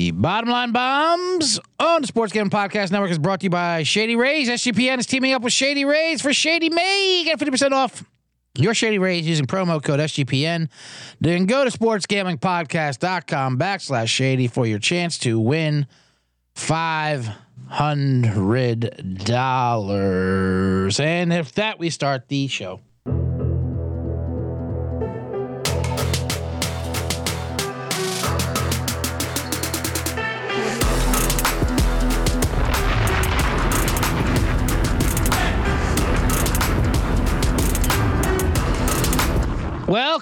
The Bottom Line Bombs on the Sports Gambling Podcast Network is brought to you by Shady Rays. SGPN is teaming up with Shady Rays for Shady May. Get 50% off your Shady Rays using promo code SGPN. Then go to sportsgamblingpodcast.com backslash shady for your chance to win $500. And if that, we start the show.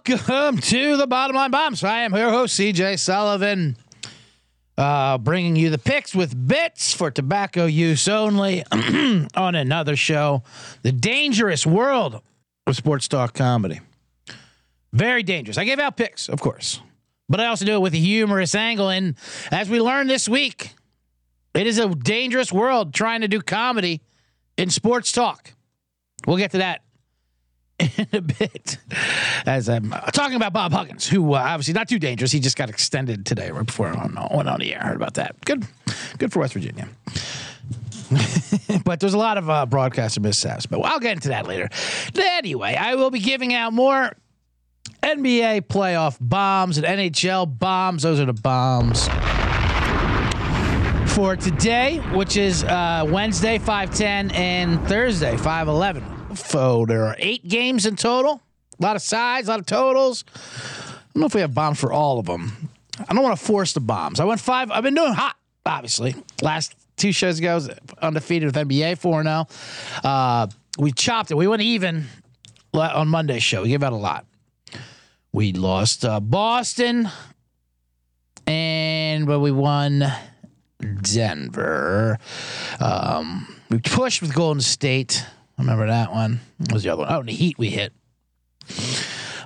Welcome to the Bottom Line Bombs. I am your host, CJ Sullivan, uh, bringing you the picks with bits for tobacco use only on another show, The Dangerous World of Sports Talk Comedy. Very dangerous. I gave out picks, of course, but I also do it with a humorous angle. And as we learned this week, it is a dangerous world trying to do comedy in sports talk. We'll get to that in a bit as I'm talking about Bob Huggins, who uh, obviously not too dangerous. He just got extended today right before I went on the air. I heard about that. Good, good for West Virginia. but there's a lot of uh, broadcaster mishaps, but I'll get into that later. Anyway, I will be giving out more NBA playoff bombs and NHL bombs. Those are the bombs for today, which is uh, Wednesday, 510, and Thursday, 511 info. There are eight games in total. A lot of sides, a lot of totals. I don't know if we have bombs for all of them. I don't want to force the bombs. I went five. I've been doing hot, obviously. Last two shows ago, I was undefeated with NBA 4 0. Uh, we chopped it. We went even on Monday's show. We gave out a lot. We lost uh, Boston, and but we won Denver. Um, we pushed with Golden State remember that one. What was the other one? Oh, the Heat we hit.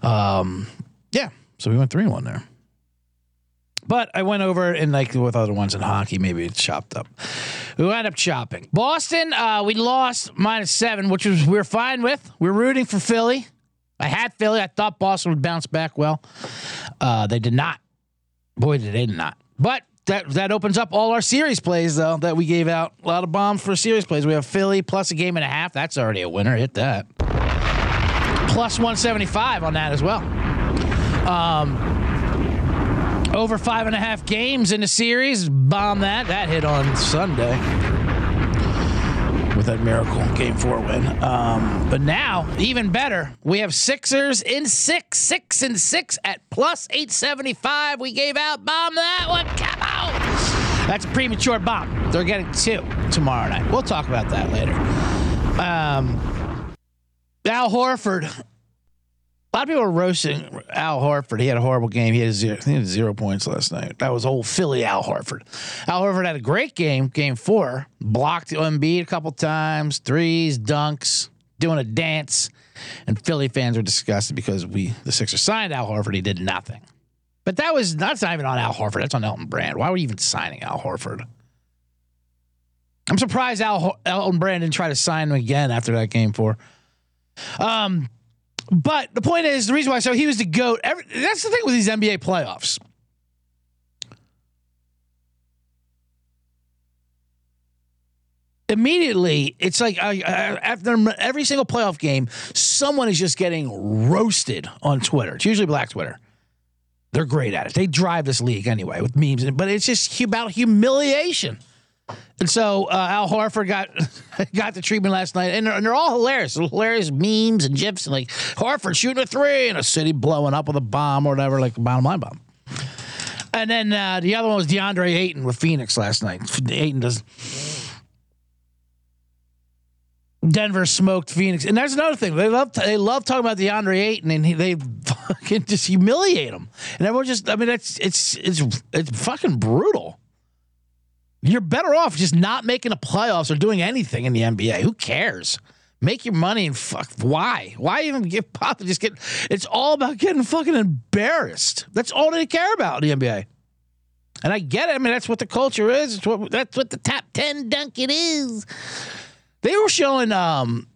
Um, yeah. So we went three and one there. But I went over and like with other ones in hockey, maybe it's chopped up. We wound up chopping. Boston, uh, we lost minus seven, which was we are fine with. We are rooting for Philly. I had Philly. I thought Boston would bounce back well. Uh, they did not. Boy, did they not. But that that opens up all our series plays though that we gave out a lot of bombs for series plays. We have Philly plus a game and a half. That's already a winner. Hit that. Plus 175 on that as well. Um, over five and a half games in the series. Bomb that. That hit on Sunday with that miracle game four win. Um, but now, even better, we have Sixers in six, six and six at plus 875. We gave out bomb that one. Come out. That's a premature bomb. They're getting two tomorrow night. We'll talk about that later. Um, Al Horford a lot of people are roasting Al Horford. He had a horrible game. He had zero, he had zero points last night. That was old Philly Al Horford. Al Horford had a great game, game four. Blocked Embiid a couple times, threes, dunks, doing a dance. And Philly fans were disgusted because we, the Sixers, signed Al Horford. He did nothing. But that was that's not even on Al Horford. That's on Elton Brand. Why were you even signing Al Horford? I'm surprised Al Elton Brand didn't try to sign him again after that game four. Um, but the point is, the reason why, so he was the GOAT. Every, that's the thing with these NBA playoffs. Immediately, it's like uh, after every single playoff game, someone is just getting roasted on Twitter. It's usually Black Twitter. They're great at it. They drive this league anyway with memes, but it's just about humiliation. And so uh, Al Horford got got the treatment last night, and they're, and they're all hilarious, hilarious memes and gifs, and like Horford shooting a three, and a city blowing up with a bomb or whatever, like bottom line bomb. And then uh, the other one was DeAndre Ayton with Phoenix last night. Ayton does. Denver smoked Phoenix, and that's another thing. They love they love talking about DeAndre Ayton, and he, they fucking just humiliate him, and everyone just. I mean, it's it's it's it's fucking brutal. You're better off just not making the playoffs or doing anything in the NBA. Who cares? Make your money and fuck. Why? Why even get pop? Just get. It's all about getting fucking embarrassed. That's all they care about in the NBA. And I get it. I mean, that's what the culture is. It's what that's what the top ten dunk it is. They were showing um,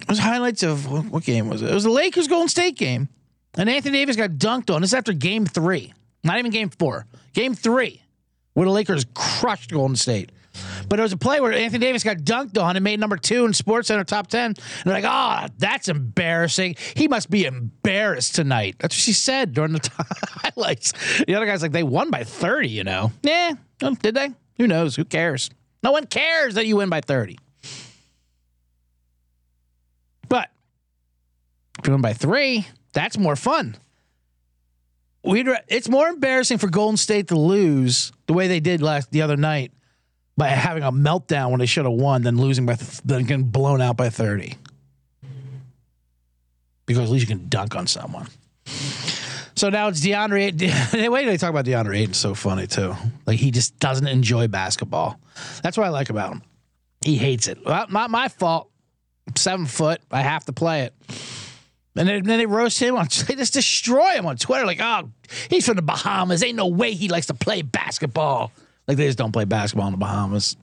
it was highlights of what, what game was it? It was the Lakers Golden State game, and Anthony Davis got dunked on. This after Game Three, not even Game Four, Game Three where the Lakers crushed Golden State. But it was a play where Anthony Davis got dunked on and made number two in Sports Center top 10. And they're like, oh, that's embarrassing. He must be embarrassed tonight. That's what she said during the highlights. The other guy's like, they won by 30, you know. Yeah, well, did they? Who knows? Who cares? No one cares that you win by 30. But if you win by three, that's more fun. We'd, it's more embarrassing for Golden State to lose the way they did last the other night by having a meltdown when they should have won than losing by th- than getting blown out by 30. Because at least you can dunk on someone. So now it's DeAndre. Way they talk about DeAndre Ayton's so funny too. Like he just doesn't enjoy basketball. That's what I like about him. He hates it. Well, not my fault. Seven foot. I have to play it. And then, then they roast him on. They just destroy him on Twitter. Like, oh, he's from the Bahamas. Ain't no way he likes to play basketball. Like they just don't play basketball in the Bahamas.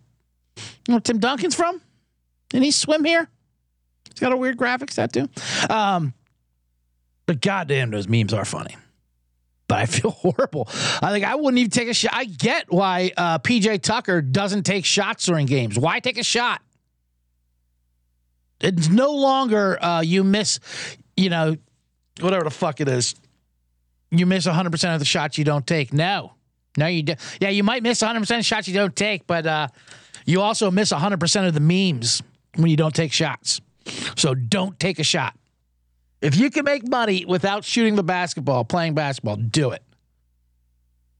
You know where Tim Duncan's from? Didn't he swim here? He's got a weird graphics tattoo. Um, but goddamn, those memes are funny. But I feel horrible. I think I wouldn't even take a shot. I get why uh, PJ Tucker doesn't take shots during games. Why take a shot? It's no longer uh, you miss, you know, whatever the fuck it is. You miss 100% of the shots you don't take. No. No, you do. Yeah, you might miss 100% of shots you don't take, but uh, you also miss 100% of the memes when you don't take shots. So don't take a shot. If you can make money without shooting the basketball, playing basketball, do it.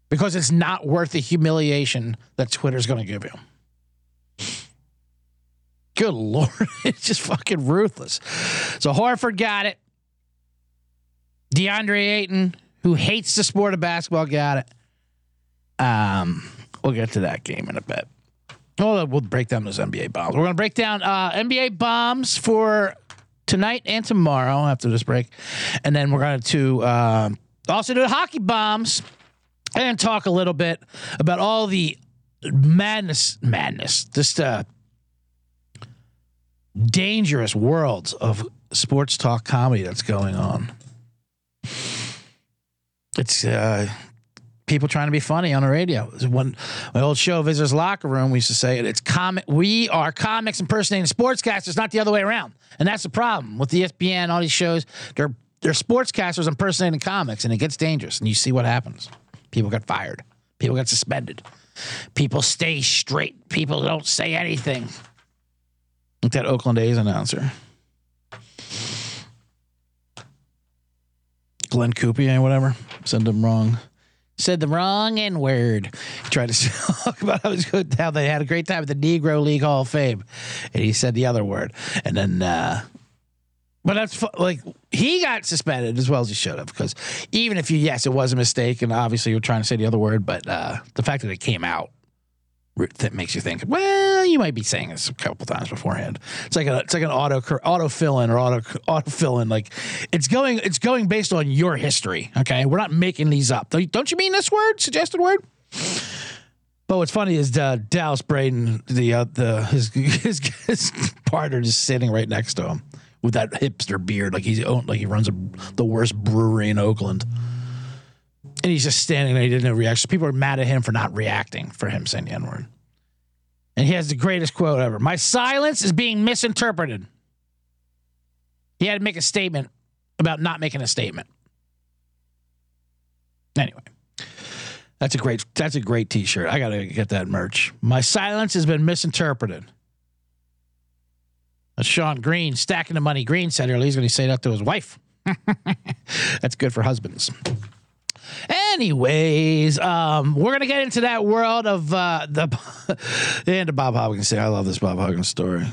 Because it's not worth the humiliation that Twitter's going to give you. Good Lord. it's just fucking ruthless. So Horford got it. DeAndre Ayton, who hates the sport of basketball, got it. Um, we'll get to that game in a bit. Oh, we'll break down those NBA bombs. We're going to break down uh, NBA bombs for tonight and tomorrow after this break, and then we're going to uh, also do the hockey bombs and talk a little bit about all the madness, madness, just uh, dangerous worlds of sports talk comedy that's going on. It's uh, people trying to be funny on the radio. When my old show, Visitors Locker Room, we used to say it. It's comic. We are comics impersonating sportscasters, not the other way around. And that's the problem with ESPN. All these shows, they're they're sportscasters impersonating comics, and it gets dangerous. And you see what happens. People get fired. People get suspended. People stay straight. People don't say anything. Like that Oakland A's announcer. Glenn Kuiper, whatever. Send him wrong said the wrong N word. Tried to talk about how, good, how they had a great time at the Negro League Hall of Fame, and he said the other word, and then. Uh, but that's like he got suspended as well as he should have because even if you yes it was a mistake and obviously you're trying to say the other word but uh, the fact that it came out that makes you think, well, you might be saying this a couple times beforehand. It's like a, it's like an auto auto fill in or auto auto fill in. Like it's going it's going based on your history. Okay, we're not making these up. Don't you mean this word? Suggested word. But what's funny is uh, Dallas Braden, the uh, the his, his his partner, just sitting right next to him with that hipster beard, like he's like he runs a, the worst brewery in Oakland. And he's just standing there. He didn't react. People are mad at him for not reacting for him saying the N word. And he has the greatest quote ever My silence is being misinterpreted. He had to make a statement about not making a statement. Anyway, that's a great that's a great t-shirt. I got to get that merch. My silence has been misinterpreted. That's Sean Green stacking the money. Green said earlier he's going to say that to his wife. that's good for husbands. Anyways, um, we're gonna get into that world of uh, the and Bob Huggins story. I love this Bob Huggins story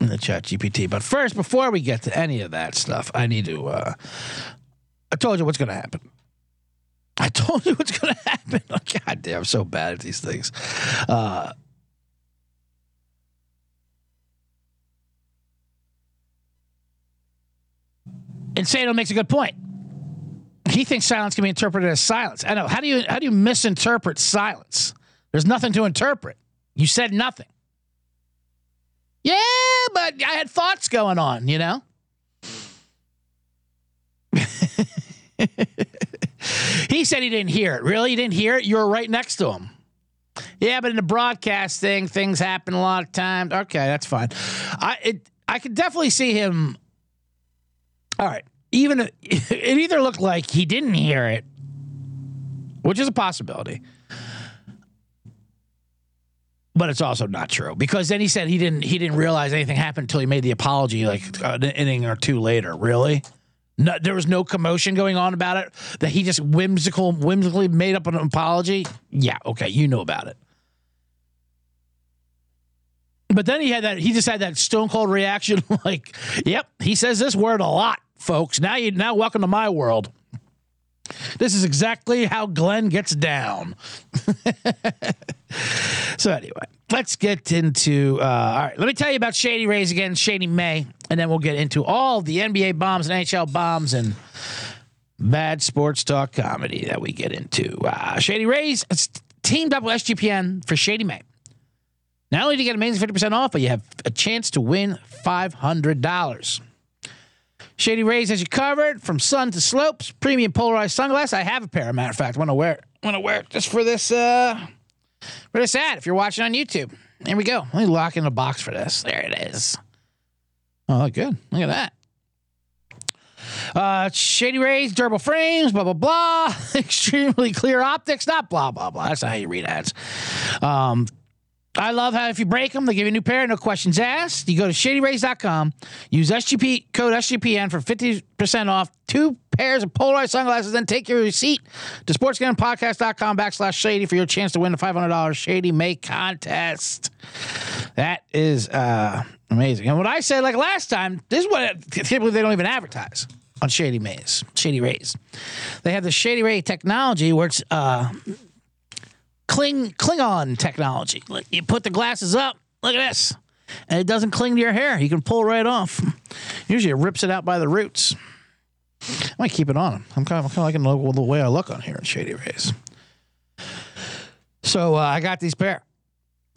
in the Chat GPT. But first, before we get to any of that stuff, I need to. Uh, I told you what's gonna happen. I told you what's gonna happen. Oh, God damn, I'm so bad at these things. Uh, Insano makes a good point he thinks silence can be interpreted as silence. I know. How do you how do you misinterpret silence? There's nothing to interpret. You said nothing. Yeah, but I had thoughts going on, you know? he said he didn't hear it. Really? You didn't hear it? You were right next to him. Yeah, but in the broadcast thing, things happen a lot of times. Okay, that's fine. I it I could definitely see him. All right, even it either looked like he didn't hear it, which is a possibility, but it's also not true because then he said he didn't he didn't realize anything happened until he made the apology like an inning or two later. Really? No, there was no commotion going on about it. That he just whimsical, whimsically made up an apology. Yeah, okay, you know about it. But then he had that. He just had that stone cold reaction, like, "Yep, he says this word a lot, folks. Now you now welcome to my world." This is exactly how Glenn gets down. so anyway, let's get into. Uh, all right, let me tell you about Shady Rays again, Shady May, and then we'll get into all the NBA bombs and NHL bombs and bad sports talk comedy that we get into. Uh, Shady Rays it's teamed up with SGPN for Shady May. Not only do you get amazing 50% off, but you have a chance to win $500. Shady Rays has you covered from sun to slopes. Premium polarized sunglasses. I have a pair. matter of fact, I want to wear it. To wear it just for this uh for this ad. If you're watching on YouTube, here we go. Let me lock in a box for this. There it is. Oh, good. Look at that. Uh, shady rays, durable frames, blah blah blah. Extremely clear optics, not blah blah blah. That's not how you read ads. Um, I love how if you break them, they give you a new pair, no questions asked. You go to shadyrays.com, use SGP code SGPN for 50% off two pairs of polarized sunglasses, then take your receipt to sportsgamblingpodcast.com backslash shady for your chance to win the $500 Shady May contest. That is uh, amazing. And what I said like last time, this is what typically they don't even advertise on Shady Mays, Shady Rays. They have the Shady Ray technology where it's uh, cling Klingon technology. Like you put the glasses up, look at this, and it doesn't cling to your hair. You can pull right off. Usually, it rips it out by the roots. I might keep it on. I'm kind of, I'm kind of liking the way I look on here in Shady Rays. So uh, I got these pair.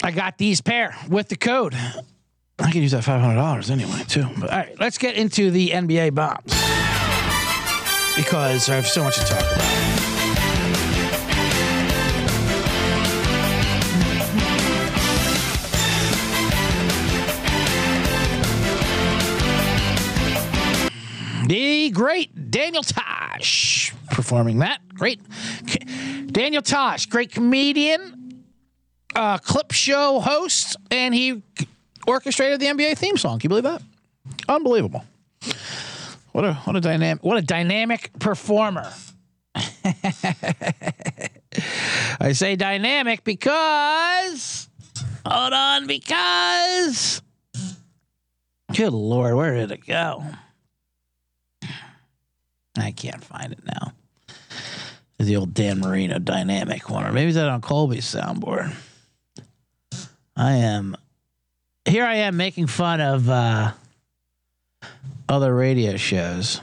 I got these pair with the code. I can use that five hundred dollars anyway too. But all right, let's get into the NBA bombs because I have so much to talk about. Great Daniel Tosh performing that. Great. Daniel Tosh, great comedian, uh, clip show host, and he orchestrated the NBA theme song. Can you believe that? Unbelievable. What a what a dynamic what a dynamic performer. I say dynamic because hold on because good lord, where did it go? I can't find it now. The old Dan Marino dynamic one, or maybe is that on Colby's soundboard? I am here. I am making fun of uh, other radio shows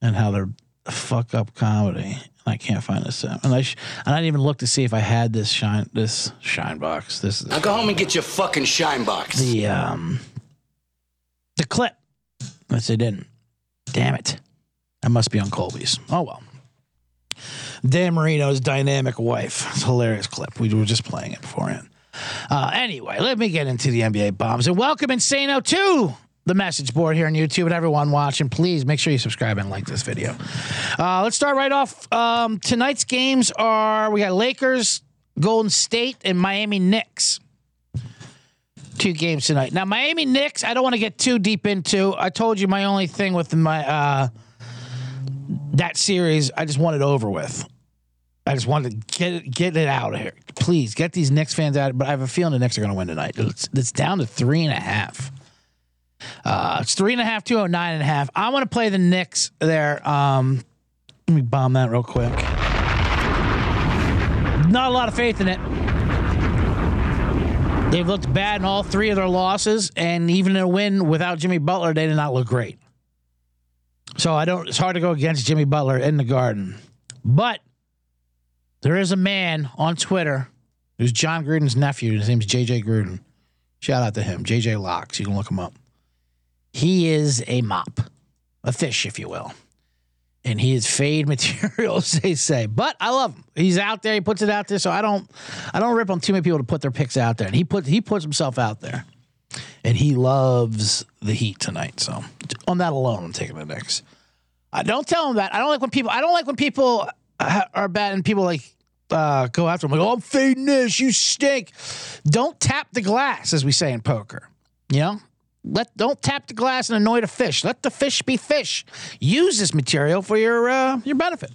and how they're fuck up comedy. I can't find this sound, and I sh- and I didn't even look to see if I had this shine this shine box. This is Now go home and get your fucking shine box. the um the clip. Yes, they didn't. Damn it. That must be on Colby's. Oh well. Dan Marino's dynamic wife. It's a hilarious clip. We were just playing it beforehand. Uh, anyway, let me get into the NBA bombs and welcome Insano to the message board here on YouTube and everyone watching. Please make sure you subscribe and like this video. Uh, let's start right off. Um, tonight's games are we got Lakers, Golden State, and Miami Knicks two games tonight. Now, Miami Knicks, I don't want to get too deep into. I told you my only thing with my uh that series, I just want it over with. I just want to get it, get it out of here. Please get these Knicks fans out. But I have a feeling the Knicks are going to win tonight. It's, it's down to three and a half. Uh, it's three and a half, two oh nine and a half. I want to play the Knicks there. Um, let me bomb that real quick. Not a lot of faith in it. They've looked bad in all three of their losses, and even in a win without Jimmy Butler, they did not look great. So I don't. It's hard to go against Jimmy Butler in the Garden, but there is a man on Twitter who's John Gruden's nephew. His name's JJ Gruden. Shout out to him, JJ Locks. You can look him up. He is a mop, a fish, if you will. and he is fade material, as they say. But I love him. He's out there. He puts it out there. So I don't, I don't rip on too many people to put their picks out there. And he put he puts himself out there, and he loves the Heat tonight. So on that alone, I'm taking the Knicks. I don't tell him that. I don't like when people. I don't like when people uh, are bad and people like uh, go after him like, "Oh, I'm fading this. You stink." Don't tap the glass, as we say in poker. You know, let don't tap the glass and annoy the fish. Let the fish be fish. Use this material for your uh, your benefit.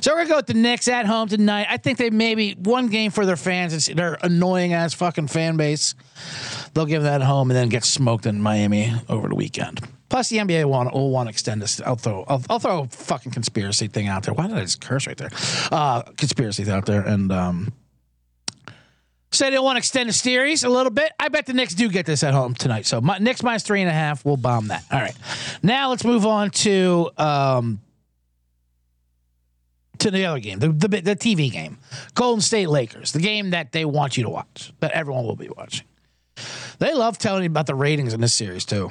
So we're gonna go with the Knicks at home tonight. I think they maybe one game for their fans. It's their annoying ass fucking fan base. They'll give that home and then get smoked in Miami over the weekend. Plus, the NBA will, will want to extend this. I'll throw, I'll, I'll, throw a fucking conspiracy thing out there. Why did I just curse right there? Uh, conspiracy out there, and um, say they want to extend the series a little bit. I bet the Knicks do get this at home tonight. So my, Knicks minus three and a half. We'll bomb that. All right. Now let's move on to um, to the other game, the, the the TV game, Golden State Lakers, the game that they want you to watch, that everyone will be watching. They love telling you about the ratings in this series too.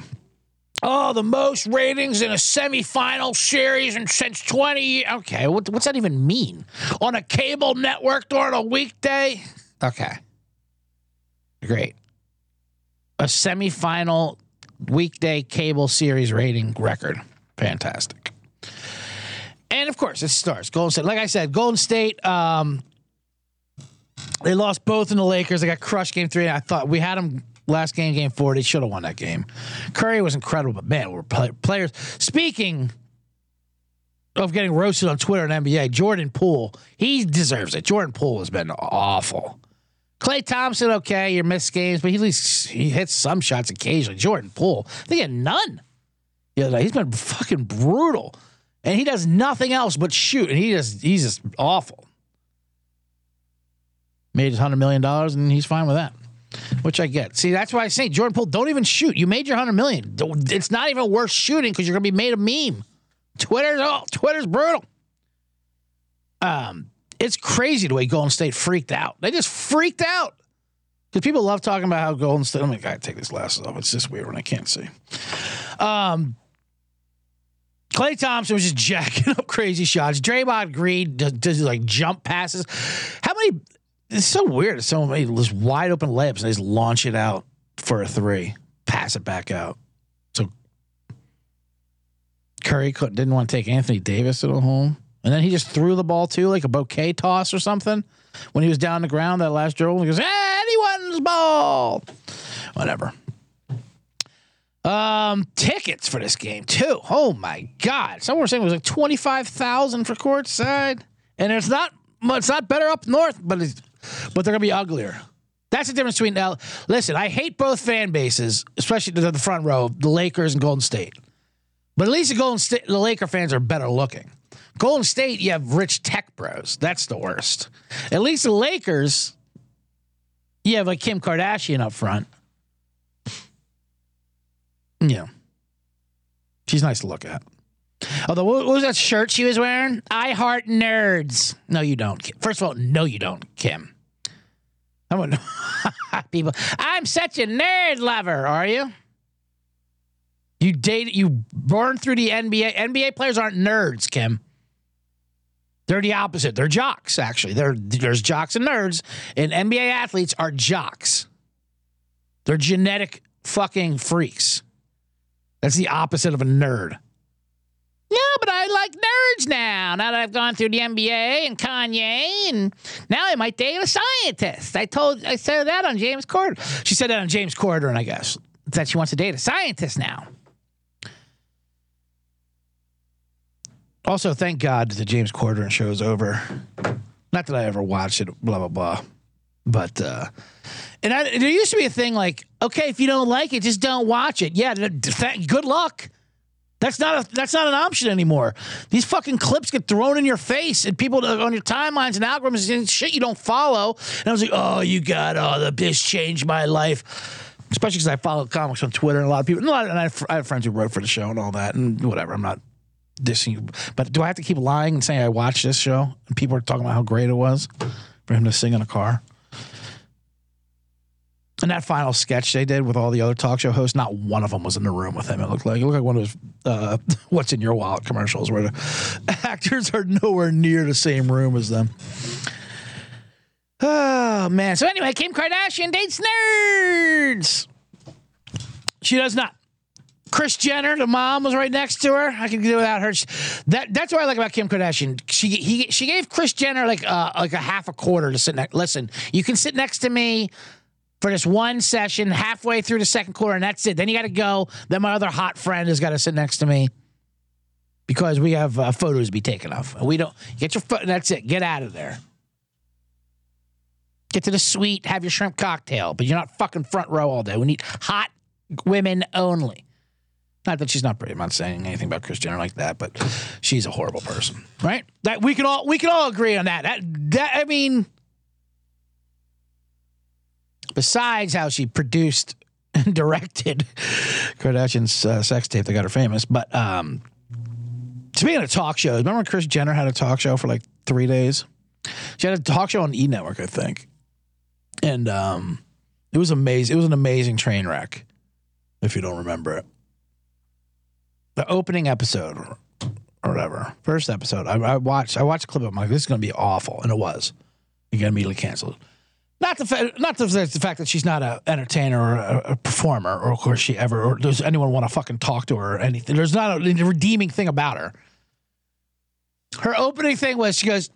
Oh, the most ratings in a semifinal series in since 20 years. Okay, what, what's that even mean? On a cable network during a weekday? Okay. Great. A semifinal weekday cable series rating record. Fantastic. And of course, it stars Golden State. Like I said, Golden State, um, they lost both in the Lakers. They got crushed game three. I thought we had them last game, game four. They should have won that game. Curry was incredible, but man, we're play- players. Speaking of getting roasted on Twitter and NBA, Jordan Poole, he deserves it. Jordan Poole has been awful. Klay Thompson, okay, you missed games, but he at least he hits some shots occasionally. Jordan Poole, they get none. Yeah, he's been fucking brutal, and he does nothing else but shoot, and he just he's just awful. Made his hundred million dollars, and he's fine with that which I get. See, that's why I say Jordan Poole, don't even shoot. You made your hundred million. It's not even worth shooting because you're gonna be made a meme. Twitter's oh, Twitter's brutal. Um, it's crazy the way Golden State freaked out. They just freaked out because people love talking about how Golden State. Let me gotta take these glasses off. It's just weird when I can't see. Um. Klay Thompson was just jacking up crazy shots. Draymond Green does, does like jump passes. How many it's so weird. So many wide open layups and they just launch it out for a three, pass it back out. So Curry didn't want to take Anthony Davis the home. And then he just threw the ball too, like a bouquet toss or something. When he was down the ground that last dribble, he goes, anyone's ball. Whatever. Um, tickets for this game too. Oh my god! Someone was saying it was like twenty five thousand for courtside, and it's not. It's not better up north, but it's but they're gonna be uglier. That's the difference between now. Listen, I hate both fan bases, especially the, the front row, the Lakers and Golden State. But at least the Golden State, the Laker fans are better looking. Golden State, you have rich tech bros. That's the worst. At least the Lakers, you have like Kim Kardashian up front. Yeah. She's nice to look at. Although, what was that shirt she was wearing? I heart nerds. No, you don't. First of all, no, you don't, Kim. I want people. I'm such a nerd lover. Are you? You date. You burn through the NBA. NBA players aren't nerds, Kim. They're the opposite. They're jocks. Actually, They're, there's jocks and nerds, and NBA athletes are jocks. They're genetic fucking freaks. That's the opposite of a nerd. Yeah, but I like nerds now. Now that I've gone through the NBA and Kanye, and now I might date a scientist. I told, I said that on James Corden. She said that on James Corden, I guess, that she wants to date a scientist now. Also, thank God the James Corden show is over. Not that I ever watched it, blah blah blah, but uh, and I, there used to be a thing like, okay, if you don't like it, just don't watch it. Yeah, th- good luck. That's not a that's not an option anymore. These fucking clips get thrown in your face, and people uh, on your timelines and algorithms and shit you don't follow. And I was like, oh, you got oh, the this changed my life. Especially because I follow comics on Twitter and a lot of people, and, lot and I, have, I have friends who wrote for the show and all that, and whatever. I'm not dissing you, but do I have to keep lying and saying I watched this show and people are talking about how great it was for him to sing in a car? And that final sketch they did with all the other talk show hosts, not one of them was in the room with him. It looked like it looked like one of those uh, "What's in Your Wallet" commercials where the actors are nowhere near the same room as them. Oh man! So anyway, Kim Kardashian dates nerds. She does not. Kris Jenner, the mom, was right next to her. I can do without her. That that's what I like about Kim Kardashian. She he she gave Kris Jenner like uh, like a half a quarter to sit next. Listen, you can sit next to me for this one session, halfway through the second quarter, and that's it. Then you got to go. Then my other hot friend has got to sit next to me because we have uh, photos to be taken of. We don't get your foot. That's it. Get out of there. Get to the suite, have your shrimp cocktail, but you're not fucking front row all day. We need hot women only. Not that she's not pretty. I'm not saying anything about Kris Jenner like that, but she's a horrible person, right? That we can all we can all agree on that. That that I mean, besides how she produced and directed Kardashian's uh, sex tape that got her famous, but um, speaking of talk shows, remember when Kris Jenner had a talk show for like three days? She had a talk show on E Network, I think, and um, it was amazing. It was an amazing train wreck. If you don't remember it the opening episode or, or whatever, first episode, I, I, watched. I watched a clip of it. I'm like, this is going to be awful, and it was. It got immediately canceled. Not the fa- not the, the fact that she's not an entertainer or a, a, performer, or of course she ever, or does anyone want to fucking talk to her or anything. There's not a, a redeeming thing about her. Her opening thing was she goes,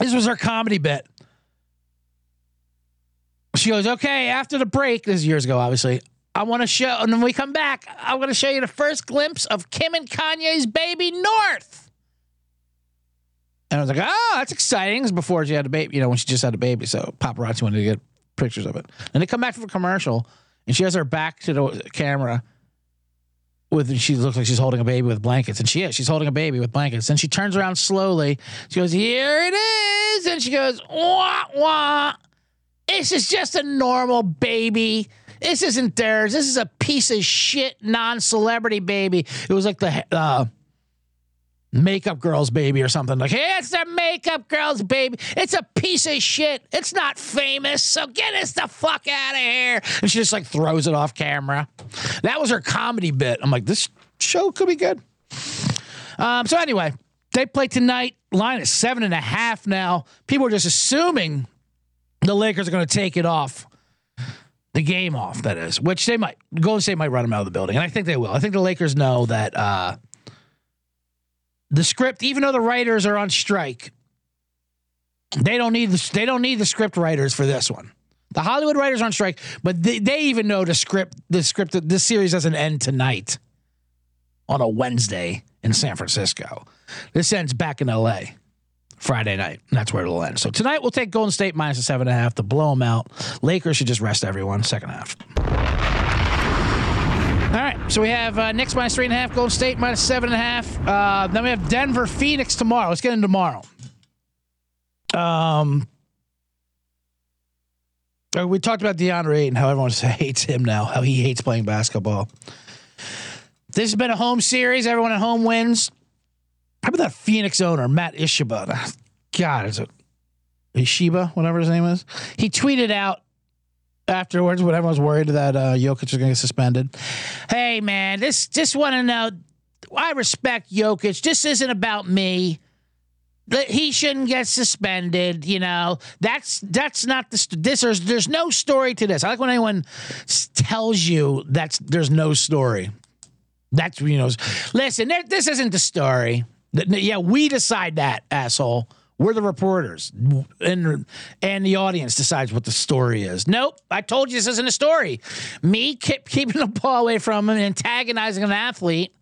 "This was her comedy bit." She goes, "Okay, after the break, this is years ago, obviously. I want to show, and when we come back, I'm going to show you the first glimpse of Kim and Kanye's baby North. And I was like, oh, that's exciting. It's before she had a baby, you know, when she just had a baby. So paparazzi wanted to get pictures of it. And they come back from a commercial, and she has her back to the camera. With she looks like she's holding a baby with blankets, and she is. She's holding a baby with blankets. And she turns around slowly. She goes, "Here it is," and she goes, "Wah wah." This is just a normal baby this isn't theirs. This is a piece of shit non celebrity baby. It was like the uh, makeup girl's baby or something. Like, hey, it's the makeup girl's baby. It's a piece of shit. It's not famous. So get us the fuck out of here. And she just like throws it off camera. That was her comedy bit. I'm like, this show could be good. Um, so anyway, they play tonight. Line is seven and a half now. People are just assuming the Lakers are going to take it off the game off. That is, which they might Golden State might run them out of the building, and I think they will. I think the Lakers know that uh, the script, even though the writers are on strike, they don't need the they don't need the script writers for this one. The Hollywood writers are on strike, but they, they even know the script. The script. This series doesn't end tonight on a Wednesday in San Francisco. This ends back in L.A. Friday night. And that's where it'll end. So tonight we'll take Golden State minus a seven and a half to blow them out. Lakers should just rest everyone second half. So we have uh, Knicks minus three and a half, Golden State minus seven and a half. Uh, then we have Denver, Phoenix tomorrow. Let's get into tomorrow. Um, uh, we talked about DeAndre Ayton, how everyone hates him now, how he hates playing basketball. This has been a home series. Everyone at home wins. How about that Phoenix owner, Matt Ishbia? God, is it Ishiba, whatever his name is? He tweeted out afterwards when everyone was worried that uh, Jokic was going to get suspended. Hey, man, this just want to know. I respect Jokic. This isn't about me. He shouldn't get suspended. You know, that's that's not the this. There's there's no story to this. I like when anyone tells you that's there's no story. That's you know. Listen, this isn't the story. Yeah, we decide that, asshole. We're the reporters, and and the audience decides what the story is. Nope, I told you this isn't a story. Me keep, keeping the ball away from him and antagonizing an athlete.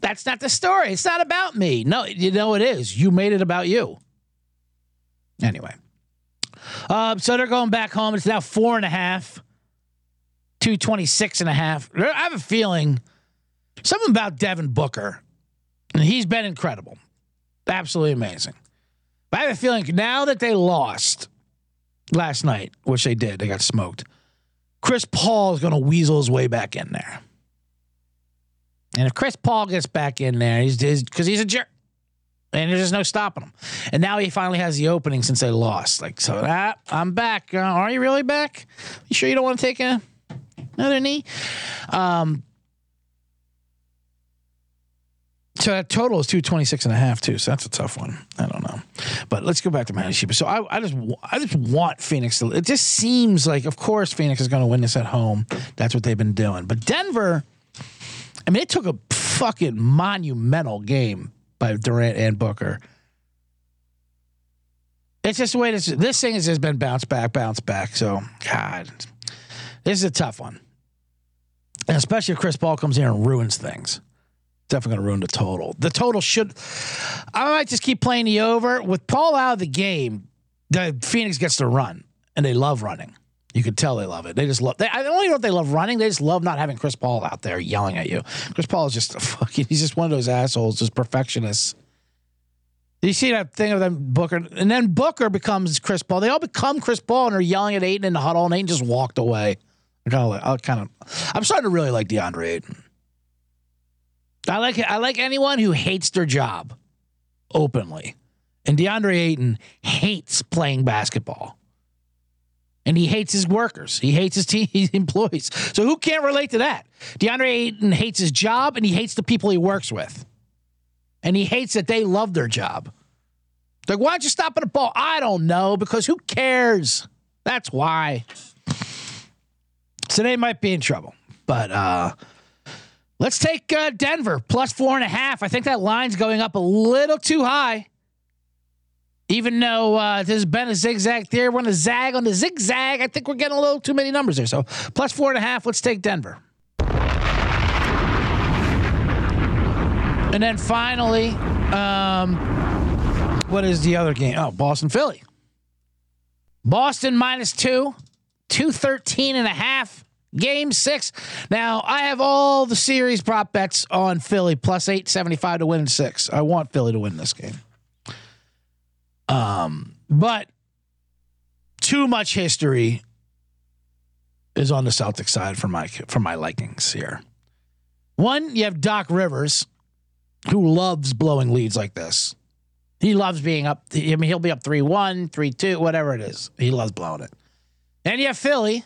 That's not the story. It's not about me. No, you know it is. You made it about you. Anyway, uh, so they're going back home. It's now four and a half, two twenty six and a half. I have a feeling something about Devin Booker and he's been incredible. Absolutely amazing. But I have a feeling now that they lost last night, which they did, they got smoked. Chris Paul is going to weasel his way back in there. And if Chris Paul gets back in there, he's because he's a jerk. And there's just no stopping him. And now he finally has the opening since they lost. Like, so that I'm back. Uh, are you really back? You sure you don't want to take a, another knee? Um, so that total is 226 and a half too. So that's a tough one. I don't know. But let's go back to Manny Sheba. So I, I just I just want Phoenix to it just seems like of course Phoenix is going to win this at home. That's what they've been doing. But Denver I mean it took a fucking monumental game by Durant and Booker. It's just the way this this thing has just been bounce back, bounce back. So God, this is a tough one, and especially if Chris Paul comes here and ruins things. Definitely going to ruin the total. The total should. I might just keep playing the over with Paul out of the game. The Phoenix gets to run, and they love running. You could tell they love it. They just love. They, I don't even know if they love running. They just love not having Chris Paul out there yelling at you. Chris Paul is just a fucking. He's just one of those assholes, just perfectionists. You see that thing of them Booker? And then Booker becomes Chris Paul. They all become Chris Paul and are yelling at Ayton in the huddle, and Ayton just walked away. I kind of. I kind of. I'm starting to really like DeAndre Ayton. I like I like anyone who hates their job openly. And DeAndre Ayton hates playing basketball. And he hates his workers. He hates his team, his employees. So who can't relate to that? DeAndre Ayton hates his job and he hates the people he works with. And he hates that they love their job. Like, why don't you stop at a ball? I don't know, because who cares? That's why. So they might be in trouble. But uh let's take uh, Denver plus four and a half. I think that line's going up a little too high. Even though uh, there's been a zigzag there, we're going to zag on the zigzag. I think we're getting a little too many numbers there. So plus four and a half. Let's take Denver. And then finally, um, what is the other game? Oh, Boston Philly. Boston minus two, 213 and a half. Game six. Now I have all the series prop bets on Philly plus eight seventy five to win in six. I want Philly to win this game. Um, but too much history is on the Celtics side for my for my likings here. One, you have Doc Rivers, who loves blowing leads like this. He loves being up. I mean, he'll be up 3 1, 3 2, whatever it is. He loves blowing it. And you have Philly,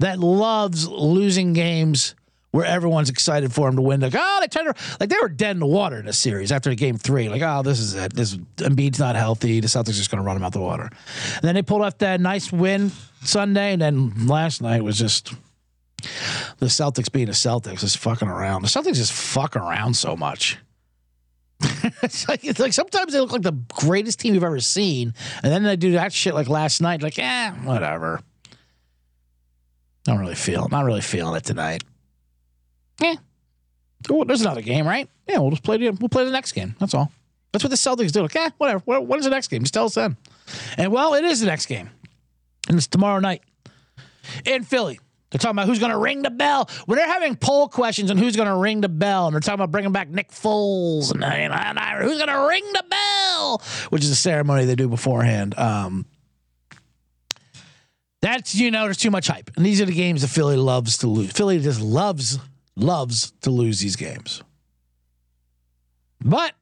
that loves losing games where everyone's excited for him to win. Like, oh, they turned like they were dead in the water in a series after game three. Like, oh, this is it. This Embiid's not healthy. The Celtics are just going to run him out the water. And then they pulled off that nice win Sunday, and then last night was just the Celtics being the Celtics, just fucking around. The Celtics just fuck around so much. it's like it's like sometimes they look like the greatest team you've ever seen, and then they do that shit like last night. Like, eh, whatever. I don't really feel. Not really feeling it tonight. Yeah. Oh, there's another game, right? Yeah, we'll just play the we'll play the next game. That's all. That's what the Celtics do. Like, eh, whatever. What, what is the next game? Just tell us then. And well, it is the next game, and it's tomorrow night in Philly. They're talking about who's going to ring the bell. When they're having poll questions on who's going to ring the bell, and they're talking about bringing back Nick Foles and, and, and who's going to ring the bell, which is a ceremony they do beforehand. Um, that's you know, there's too much hype, and these are the games that Philly loves to lose. Philly just loves loves to lose these games, but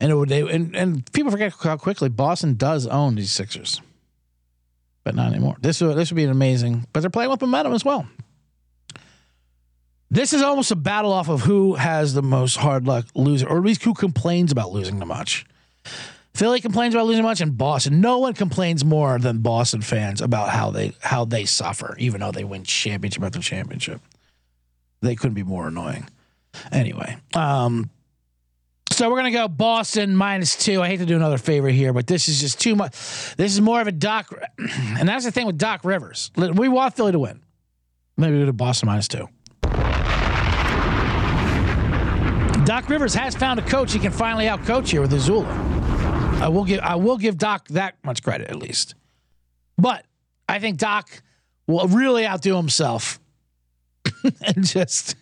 and it would they and, and people forget how quickly Boston does own these Sixers, but not anymore. This would this would be an amazing, but they're playing with momentum as well. This is almost a battle off of who has the most hard luck loser, or at least who complains about losing the much. Philly complains about losing much, and Boston. No one complains more than Boston fans about how they how they suffer, even though they win championship after championship. They couldn't be more annoying. Anyway, um, so we're gonna go Boston minus two. I hate to do another favor here, but this is just too much. This is more of a Doc, and that's the thing with Doc Rivers. We want Philly to win. Maybe go to Boston minus two. Doc Rivers has found a coach he can finally outcoach here with Mazzulla. I will give I will give Doc that much credit at least. But I think Doc will really outdo himself and just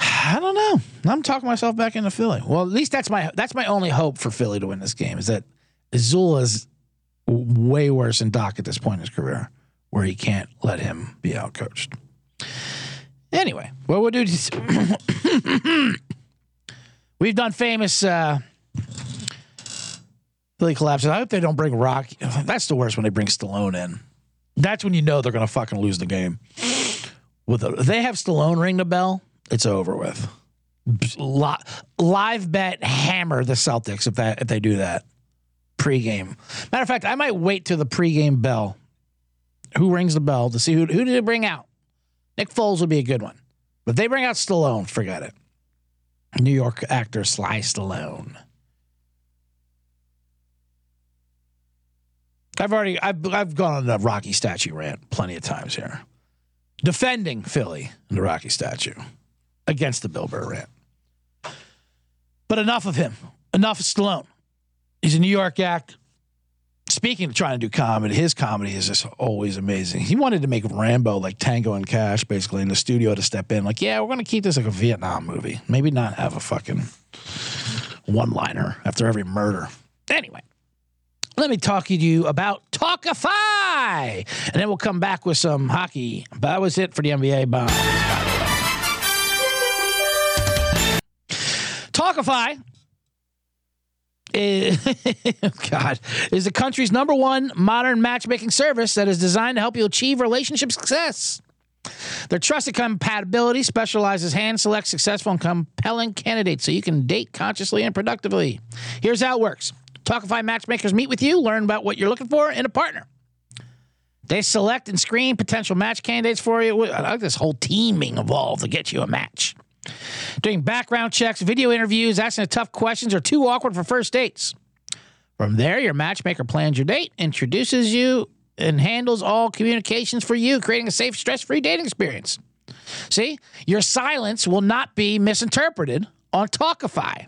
I don't know. I'm talking myself back into Philly. Well, at least that's my that's my only hope for Philly to win this game is that Mazzulla is way worse than Doc at this point in his career, where he can't let him be outcoached. Anyway, what we'll do We've done famous uh, Philly collapses. I hope they don't bring Rock. That's the worst when they bring Stallone in. That's when you know they're going to fucking lose the game. With a, they have Stallone ring the bell, it's over with. Live bet hammer the Celtics if that if they do that pregame. Matter of fact, I might wait till the pregame bell. Who rings the bell to see who who did it bring out? Nick Foles would be a good one, but if they bring out Stallone. Forget it. New York actor Sly Stallone. I've already I've I've gone on the Rocky statue rant plenty of times here, defending Philly and the Rocky statue against the Bill Burr rant. But enough of him. Enough of Stallone. He's a New York act. Speaking of trying to do comedy, his comedy is just always amazing. He wanted to make Rambo like Tango and Cash, basically, in the studio to step in. Like, yeah, we're going to keep this like a Vietnam movie. Maybe not have a fucking one liner after every murder. Anyway, let me talk to you about Tawkify. And then we'll come back with some hockey. But that was it for the NBA bomb. Tawkify God, is the country's number one modern matchmaking service that is designed to help you achieve relationship success. Their trusted compatibility specializes hand select successful and compelling candidates so you can date consciously and productively. Here's how it works Tawkify matchmakers meet with you, learn about what you're looking for in a partner. They select and screen potential match candidates for you. I like this whole team being involved to get you a match. Doing background checks, video interviews, asking tough questions are too awkward for first dates. From there, your matchmaker plans your date, introduces you, and handles all communications for you, creating a safe, stress free dating experience. See, your silence will not be misinterpreted on Tawkify.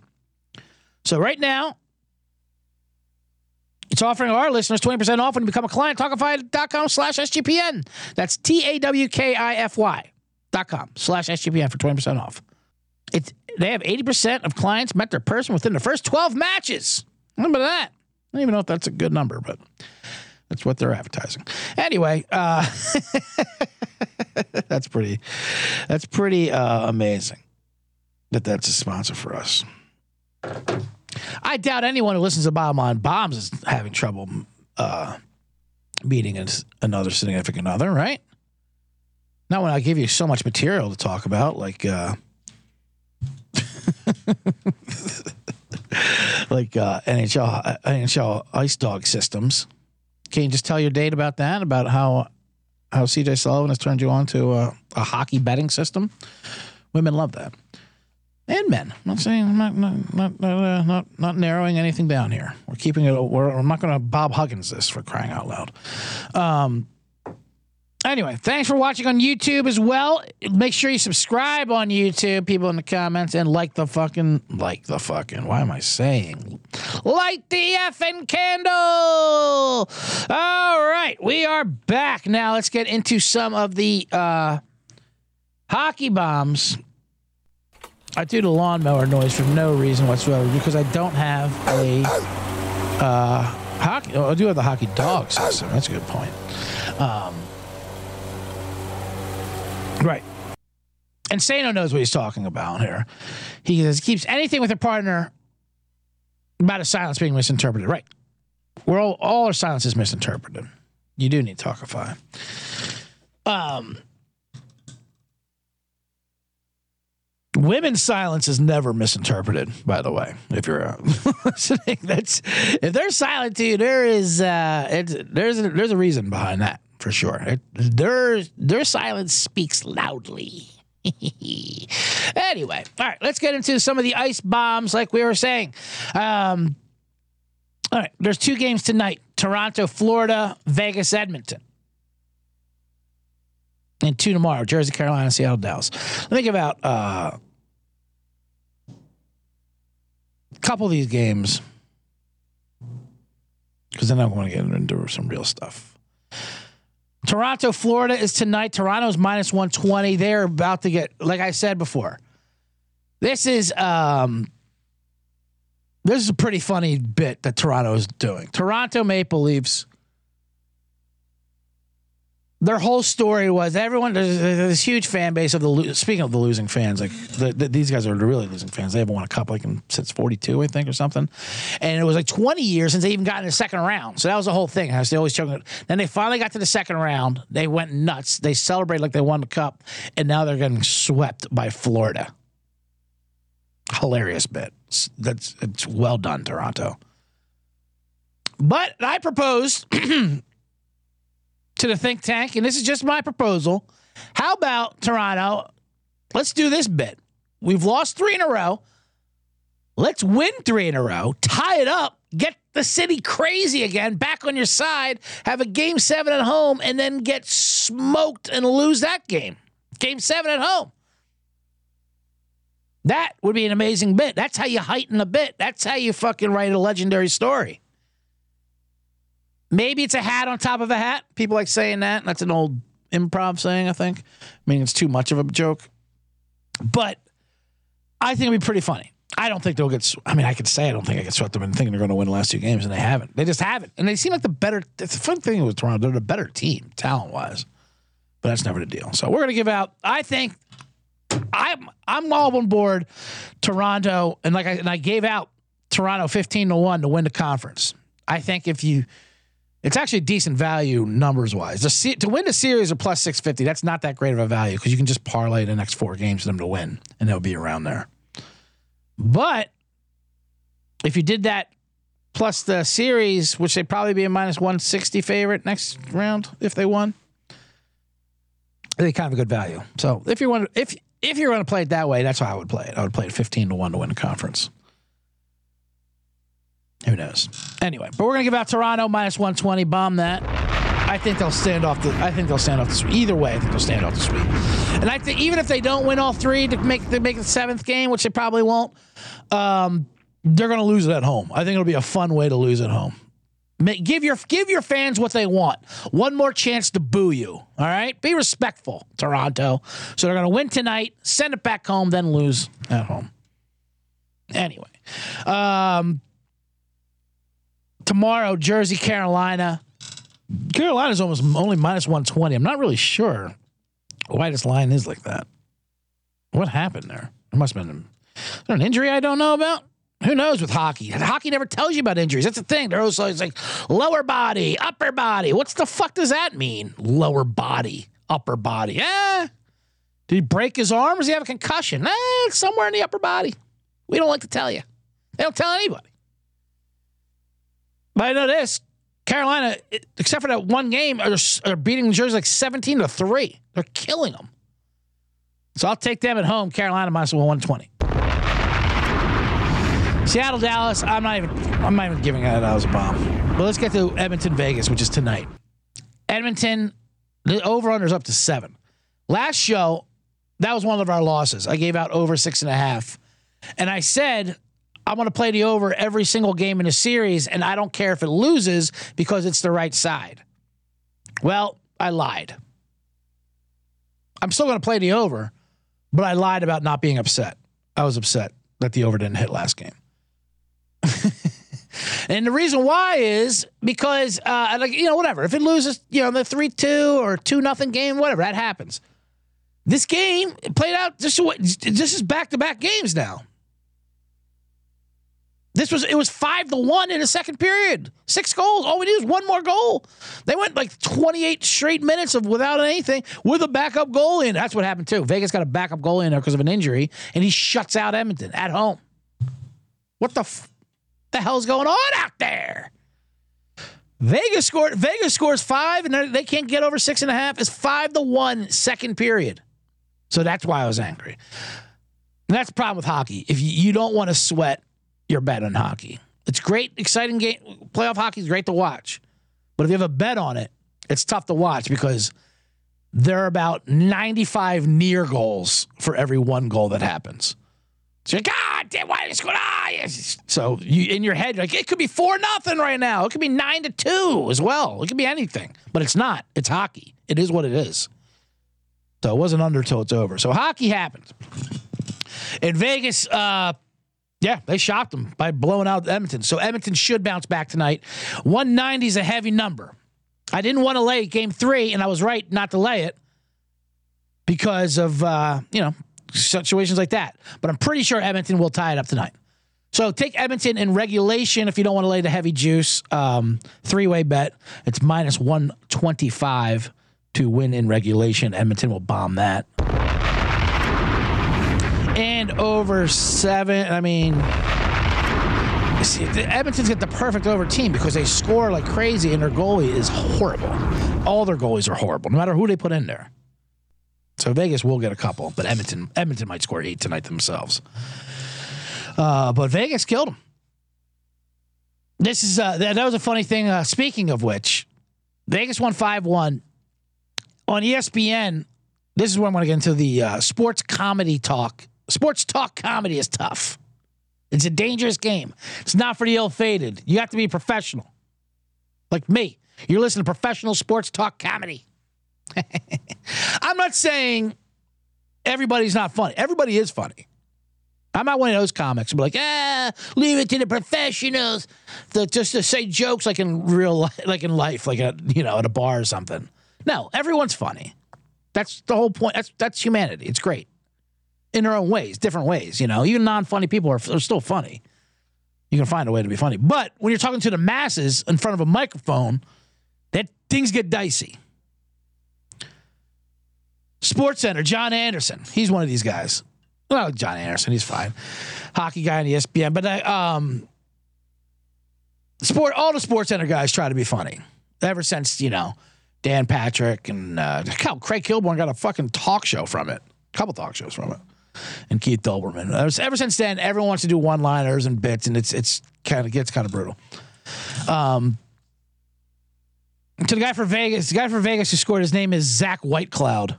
So, right now, it's offering our listeners 20% off when you become a client. Tawkify.com slash SGPN. That's T A W K I F Y dot com slash SGPN for 20% off. It's, they have 80% of clients met their person within the first 12 matches. Remember that. I don't even know if that's a good number, but that's what they're advertising. Anyway, uh, that's pretty, that's pretty uh, amazing that that's a sponsor for us. I doubt anyone who listens to Bomb on Bombs is having trouble uh, meeting another significant other, right? Not when I give you so much material to talk about, like uh, like uh, NHL NHL ice dog systems. Can you just tell your date about that? About how how CJ Sullivan has turned you on to a, a hockey betting system? Women love that and men. I'm not saying I'm not not not not, uh, not, not narrowing anything down here. We're keeping it. We're, I'm not going to Bob Huggins this for crying out loud. Um. Anyway, thanks for watching on YouTube as well. Make sure you subscribe on YouTube, people in the comments, and like the fucking like the fucking. Why am I saying? Light the effing candle. All right, we are back now. Let's get into some of the uh, hockey bombs I do the lawnmower noise for no reason whatsoever because I don't have a uh, hockey. Oh, I do have the hockey dog system. That's a good point. Um, right. And Sano knows what he's talking about here. He says, keeps anything with a partner about a silence being misinterpreted. Right. We're all, all our silence is misinterpreted. You do need Tawkify. Um, Women's silence is never misinterpreted, by the way. If you're uh, listening, that's if they're silent to you, there is uh, it's, there's a, there's a reason behind that for sure. It, their their silence speaks loudly. anyway, all right, let's get into some of the ice bombs, like we were saying. Um, all right, there's two games tonight: Toronto, Florida, Vegas, Edmonton and two tomorrow Jersey, Carolina, Seattle, Dallas. Let me give out uh, a couple of these games because then I want to get into some real stuff. Toronto, Florida is tonight. Toronto's minus 120. They're about to get, like I said before, this is um, this is a pretty funny bit that Toronto is doing. Toronto Maple Leafs their whole story was everyone there's, this huge fan base of the speaking of the losing fans like the, the, these guys are really losing fans. They haven't won a cup like in, since 42 i think or something. And it was like 20 years since they even got in the second round. So that was the whole thing. They always choking then they finally got to the second round. They went nuts. They celebrated like they won the cup. And now they're getting swept by florida. Hilarious bit. That's it's well done toronto. But i proposed to the think tank, and this is just my proposal. How about Toronto? Let's do this bit. We've lost three in a row. Let's win three in a row, tie it up, get the city crazy again, back on your side, have a game seven at home, and then get smoked and lose that game. Game seven at home. That would be an amazing bit. That's how you heighten a bit. That's how you fucking write a legendary story. Maybe it's a hat on top of a hat. People like saying that. That's an old improv saying, I think. I mean, it's too much of a joke. But I think it'd be pretty funny. I don't think they'll get. sw- I mean, I could say I don't think I could sweat them and thinking they're going to win the last two games, and they haven't. They just haven't, and they seem like the better. It's The fun thing with Toronto, they're the better team talent wise, but that's never the deal. So we're going to give out. I think I'm I'm all on board Toronto, and like I and I gave out Toronto fifteen to one to win the conference. I think if you it's actually a decent value numbers wise. Se- to win the series of plus 650, that's not that great of a value because you can just parlay the next four games for them to win, and they'll be around there. But if you did that plus the series, which they'd probably be a minus 160 favorite next round if they won, they kind of a good value. So if you want, if if you're going to play it that way, that's how I would play it. I would play it 15 to one to win the conference. Who knows? Anyway, but we're gonna give out Toronto minus 120. Bomb that. I think they'll stand off the. I think they'll stand off the sweep. Either way, I think they'll stand off the sweep. And I think even if they don't win all three to make make the seventh game, which they probably won't, um, they're gonna lose it at home. I think it'll be a fun way to lose at home. Make, give your give your fans what they want. One more chance to boo you. All right, be respectful, Toronto. So they're gonna win tonight, send it back home, then lose at home. Anyway, um, tomorrow, Jersey, Carolina. Carolina's almost only minus 120. I'm not really sure why this line is like that. What happened there? It must have been an injury I don't know about. Who knows with hockey? Hockey never tells you about injuries. That's the thing. They're always like lower body, upper body. What's the fuck does that mean? Lower body, upper body. Eh. Did he break his arm? Does he have a concussion? Eh, somewhere in the upper body. We don't like to tell you. They don't tell anybody. But I know this: Carolina, except for that one game, are, are beating New Jersey like seventeen to three. They're killing them. So I'll take them at home. Carolina minus one twenty. Seattle, Dallas. I'm not even. I'm not even giving that Dallas a bomb. But let's get to Edmonton, Vegas, which is tonight. Edmonton, the over under is up to seven. Last show, that was one of our losses. I gave out over six and a half, and I said I'm going to play the over every single game in the series, and I don't care if it loses because it's the right side. Well, I lied. I'm still going to play the over, but I lied about not being upset. I was upset that the over didn't hit last game. and the reason why is because, uh, like you know, whatever. If it loses, you know, the three two or two nothing game, whatever that happens. This game played out just this is back to back games now. This was it was five to one in the second period. Six goals. All we need is one more goal. They went like 28 straight minutes of without anything with a backup goal in. That's what happened too. Vegas got a backup goal in there because of an injury, and he shuts out Edmonton at home. What the f- the hell's going on out there? Vegas scored. Vegas scores five, and they- they can't get over six and a half. It's five to one second period. So that's why I was angry. And that's the problem with hockey. If you, you don't want to sweat your bet on hockey, it's great, exciting game. Playoff hockey is great to watch, but if you have a bet on it, it's tough to watch because there are about 95 near goals for every one goal that happens. So you're like, God damn, why they score? Ah. So you in your head, you're like, it could be four nothing right now. It could be nine to two as well. It could be anything, but it's not. It's hockey. It is what it is. So it wasn't under till it's over. So hockey happened. In Vegas, uh, yeah, they shocked them by blowing out Edmonton. So Edmonton should bounce back tonight. 190 is a heavy number. I didn't want to lay game three, and I was right not to lay it because of uh, you know situations like that. But I'm pretty sure Edmonton will tie it up tonight. So take Edmonton in regulation if you don't want to lay the heavy juice. Um, Three way bet. It's minus 125 to win in regulation. Edmonton will bomb that. And over seven. I mean, see, Edmonton's got the perfect over team because they score like crazy and their goalie is horrible. All their goalies are horrible, no matter who they put in there. So Vegas will get a couple, but Edmonton Edmonton might score eight tonight themselves. Uh, but Vegas killed them. This is uh, that, that was a funny thing. Uh, speaking of which, Vegas won five one on ESPN. This is where I'm going to get into the uh, sports comedy talk. Sports talk comedy is tough. It's a dangerous game. It's not for the ill-fated. You have to be professional, like me. You're listening to professional sports talk comedy. I'm not saying everybody's not funny. Everybody is funny. I'm not one of those comics be like, ah, leave it to the professionals, to, just to say jokes like in real life, like in life, like a you know at a bar or something. No, everyone's funny. That's the whole point. That's that's humanity. It's great in their own ways, different ways. You know, even non-funny people are, are still funny. You can find a way to be funny, but when you're talking to the masses in front of a microphone, that things get dicey. Sports Center, John Anderson. He's one of these guys. Well, John Anderson, he's fine. Hockey guy on ESPN, but uh, um, sport. All the Sports Center guys try to be funny ever since you know Dan Patrick and uh, Craig Kilborn got a fucking talk show from it, a couple talk shows from it, and Keith Olbermann. Ever, ever since then, everyone wants to do one-liners and bits, and it's it's kind of gets kind of brutal. Um, to the guy for Vegas, the guy for Vegas who scored, his name is Zach Whitecloud.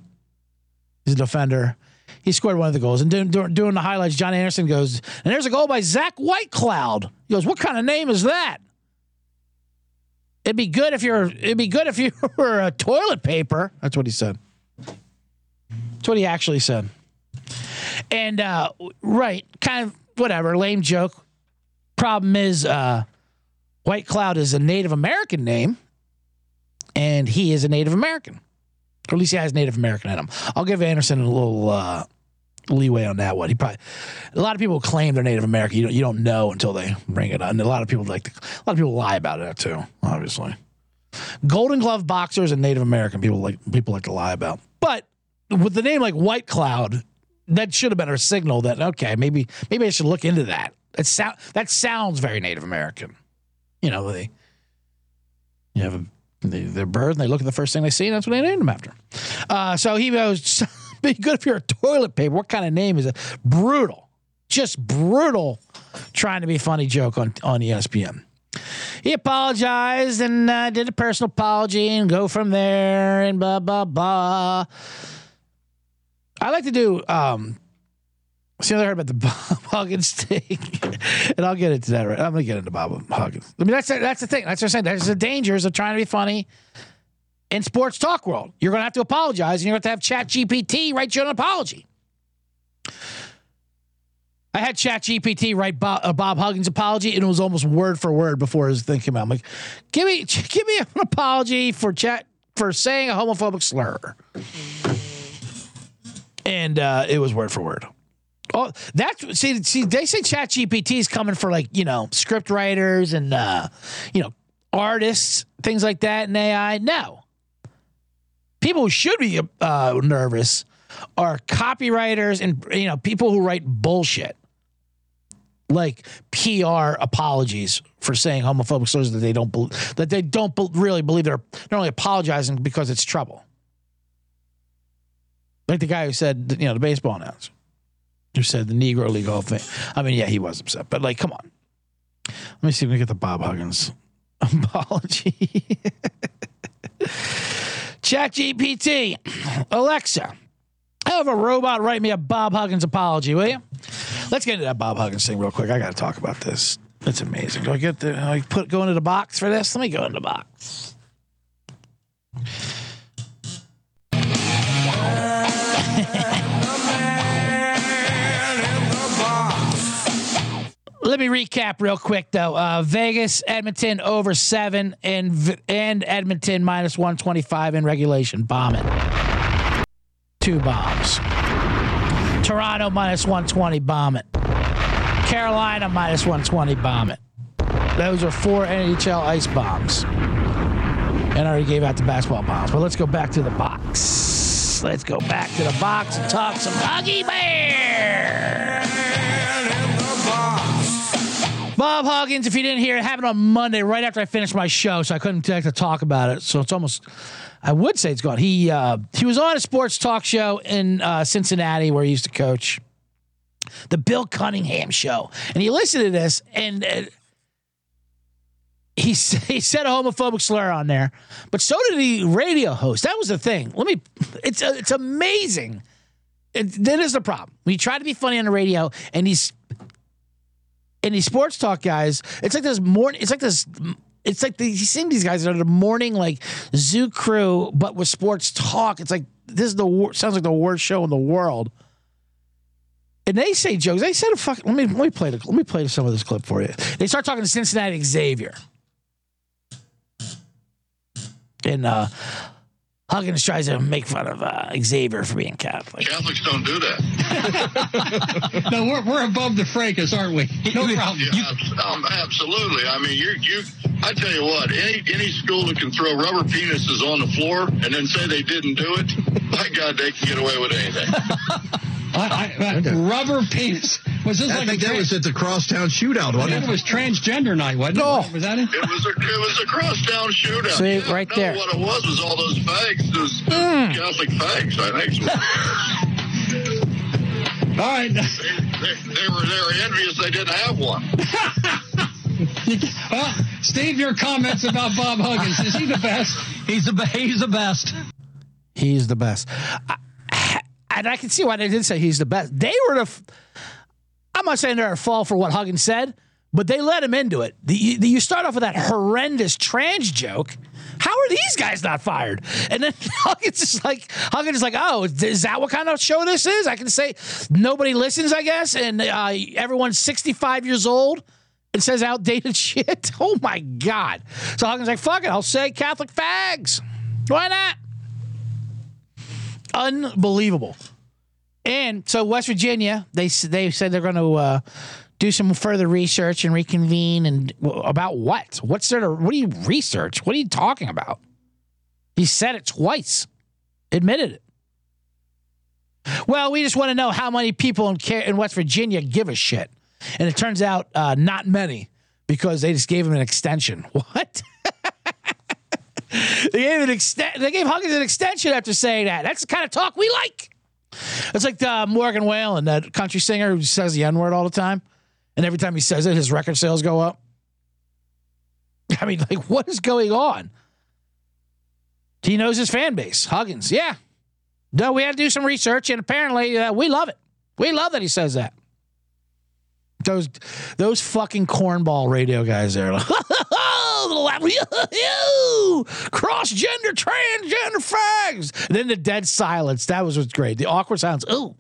He's a defender. He scored one of the goals. And doing, doing the highlights, John Anderson goes, and there's a goal by Zach Whitecloud. He goes, what kind of name is that? It'd be good if you're. It'd be good if you were a toilet paper. That's what he said. That's what he actually said. And uh, right, kind of whatever, lame joke. Problem is, uh, Whitecloud is a Native American name, and he is a Native American. Or at least he has Native American in him. I'll give Anderson a little uh, leeway on that one. He probably a lot of people claim they're Native American. You don't you don't know until they bring it up. And a lot of people like to, a lot of people lie about it too. Obviously, Golden Glove boxers and Native American people like people like to lie about. But with the name like Whitecloud, that should have been a signal that okay, maybe maybe I should look into that. It sound that sounds very Native American. You know they you have a they, they're bird and they look at the first thing they see, and that's what they named them after. Uh, so he goes, be good if you're a toilet paper. What kind of name is it? Brutal. Just brutal trying to be funny joke on, on ESPN. He apologized and uh, did a personal apology and go from there and blah, blah, blah. I like to do um, See, I heard about the Bob Huggins thing, and I'll get into that. Right, I'm gonna get into Bob Huggins. I mean, that's that's the thing. That's what I'm saying. There's the dangers of trying to be funny in sports talk world. You're gonna have to apologize, and you're gonna have to have Chat GPT write you an apology. I had Chat GPT write Bob, a Bob Huggins apology, and it was almost word for word before his thing came out. I'm like, give me give me an apology for chat for saying a homophobic slur, and uh, it was word for word. Oh, that's see, see, they say Chat GPT is coming for like, you know, script writers and uh, you know, artists, things like that and AI. No. People who should be uh, nervous are copywriters and you know, people who write bullshit. Like PR apologies for saying homophobic slurs that they don't be- that they don't be- really believe they're not only apologizing because it's trouble. Like the guy who said, you know, the baseball announcer who said the Negro League Hall of Fame. I mean, yeah, he was upset, but like, come on. Let me see if we get the Bob Huggins apology. Chat GPT, Alexa, have a robot write me a Bob Huggins apology, will you? Let's get into that Bob Huggins thing real quick. I got to talk about this. It's amazing. Do I get the? I put go into the box for this? Let me go into the box. let me recap real quick though. Uh, Vegas, Edmonton over seven, and and Edmonton minus one twenty five in regulation. Bombing. Two bombs. Toronto minus one twenty. Bombing. Carolina minus one twenty. Bombing. Those are four NHL ice bombs. And I already gave out the basketball bombs. But let's go back to the box. Let's go back to the box and talk some Huggy Bear. Bob Huggins, if you didn't hear it, happened on Monday right after I finished my show, so I couldn't take talk about it. So it's almost, I would say it's gone. He uh, he was on a sports talk show in uh, Cincinnati where he used to coach, the Bill Cunningham show, and he listened to this and. Uh, he, he said a homophobic slur on there, but so did the radio host. That was the thing. Let me. It's uh, it's amazing. It, is the problem. When you try to be funny on the radio, and these and these sports talk guys, it's like this morning. It's like this. It's like the, you see these guys are the morning like zoo crew, but with sports talk. It's like this is the sounds like the worst show in the world. And they say jokes. They said a fuck. Let me let me play the, let me play some of this clip for you. They start talking to Cincinnati Xavier and uh, Huggins tries to make fun of uh, Xavier for being Catholic. Catholics don't do that. no, we're, we're above the fracas, aren't we? No problem. Yeah, um, absolutely. I mean, you you. I tell you what, any any school that can throw rubber penises on the floor and then say they didn't do it, my God, they can get away with anything. I, I, uh, rubber penis. Was this I like think a that was at the crosstown shootout, I wasn't think it? it was transgender night, wasn't No. it? Was that it? It was a it was a crosstown shootout. See, Yeah, right no, there. What it was was all those fags, those Hmm. Catholic fags. I think All right. they, they, they were they were envious they didn't have one. Well, Steve, your comments about Bob Huggins. Is he the best? He's the be- he's the best. He's the best. I, and I can see why they did say he's the best. They were the. f- I'm not saying they're at fault for what Huggins said, but they let him into it. The, you, you start off with that horrendous trans joke. How are these guys not fired? And then Huggins is like, Huggins is like, oh, is that what kind of show this is? I can say nobody listens, I guess, and uh, everyone's 65 years old and says outdated shit. Oh my God. So Huggins like, fuck it, I'll say Catholic fags. Why not? Unbelievable. And so West Virginia, they they said they're going to uh, do some further research and reconvene and about what? What's there to what do you research? What are you talking about? He said it twice, admitted it. Well, we just want to know how many people in, in West Virginia give a shit, and it turns out uh, not many because they just gave him an extension. What? they gave an exten- They gave Huggins an extension after saying that. That's the kind of talk we like. It's like the Morgan Wallen, that country singer who says the N word all the time. And every time he says it, his record sales go up. I mean, like, what is going on? He knows his fan base. Huggins, yeah. No, we had to do some research, and apparently uh, we love it. We love that he says that. Those those fucking cornball radio guys there. Cross gender, transgender fags. And then the dead silence. That was what's great. The awkward silence. Oh,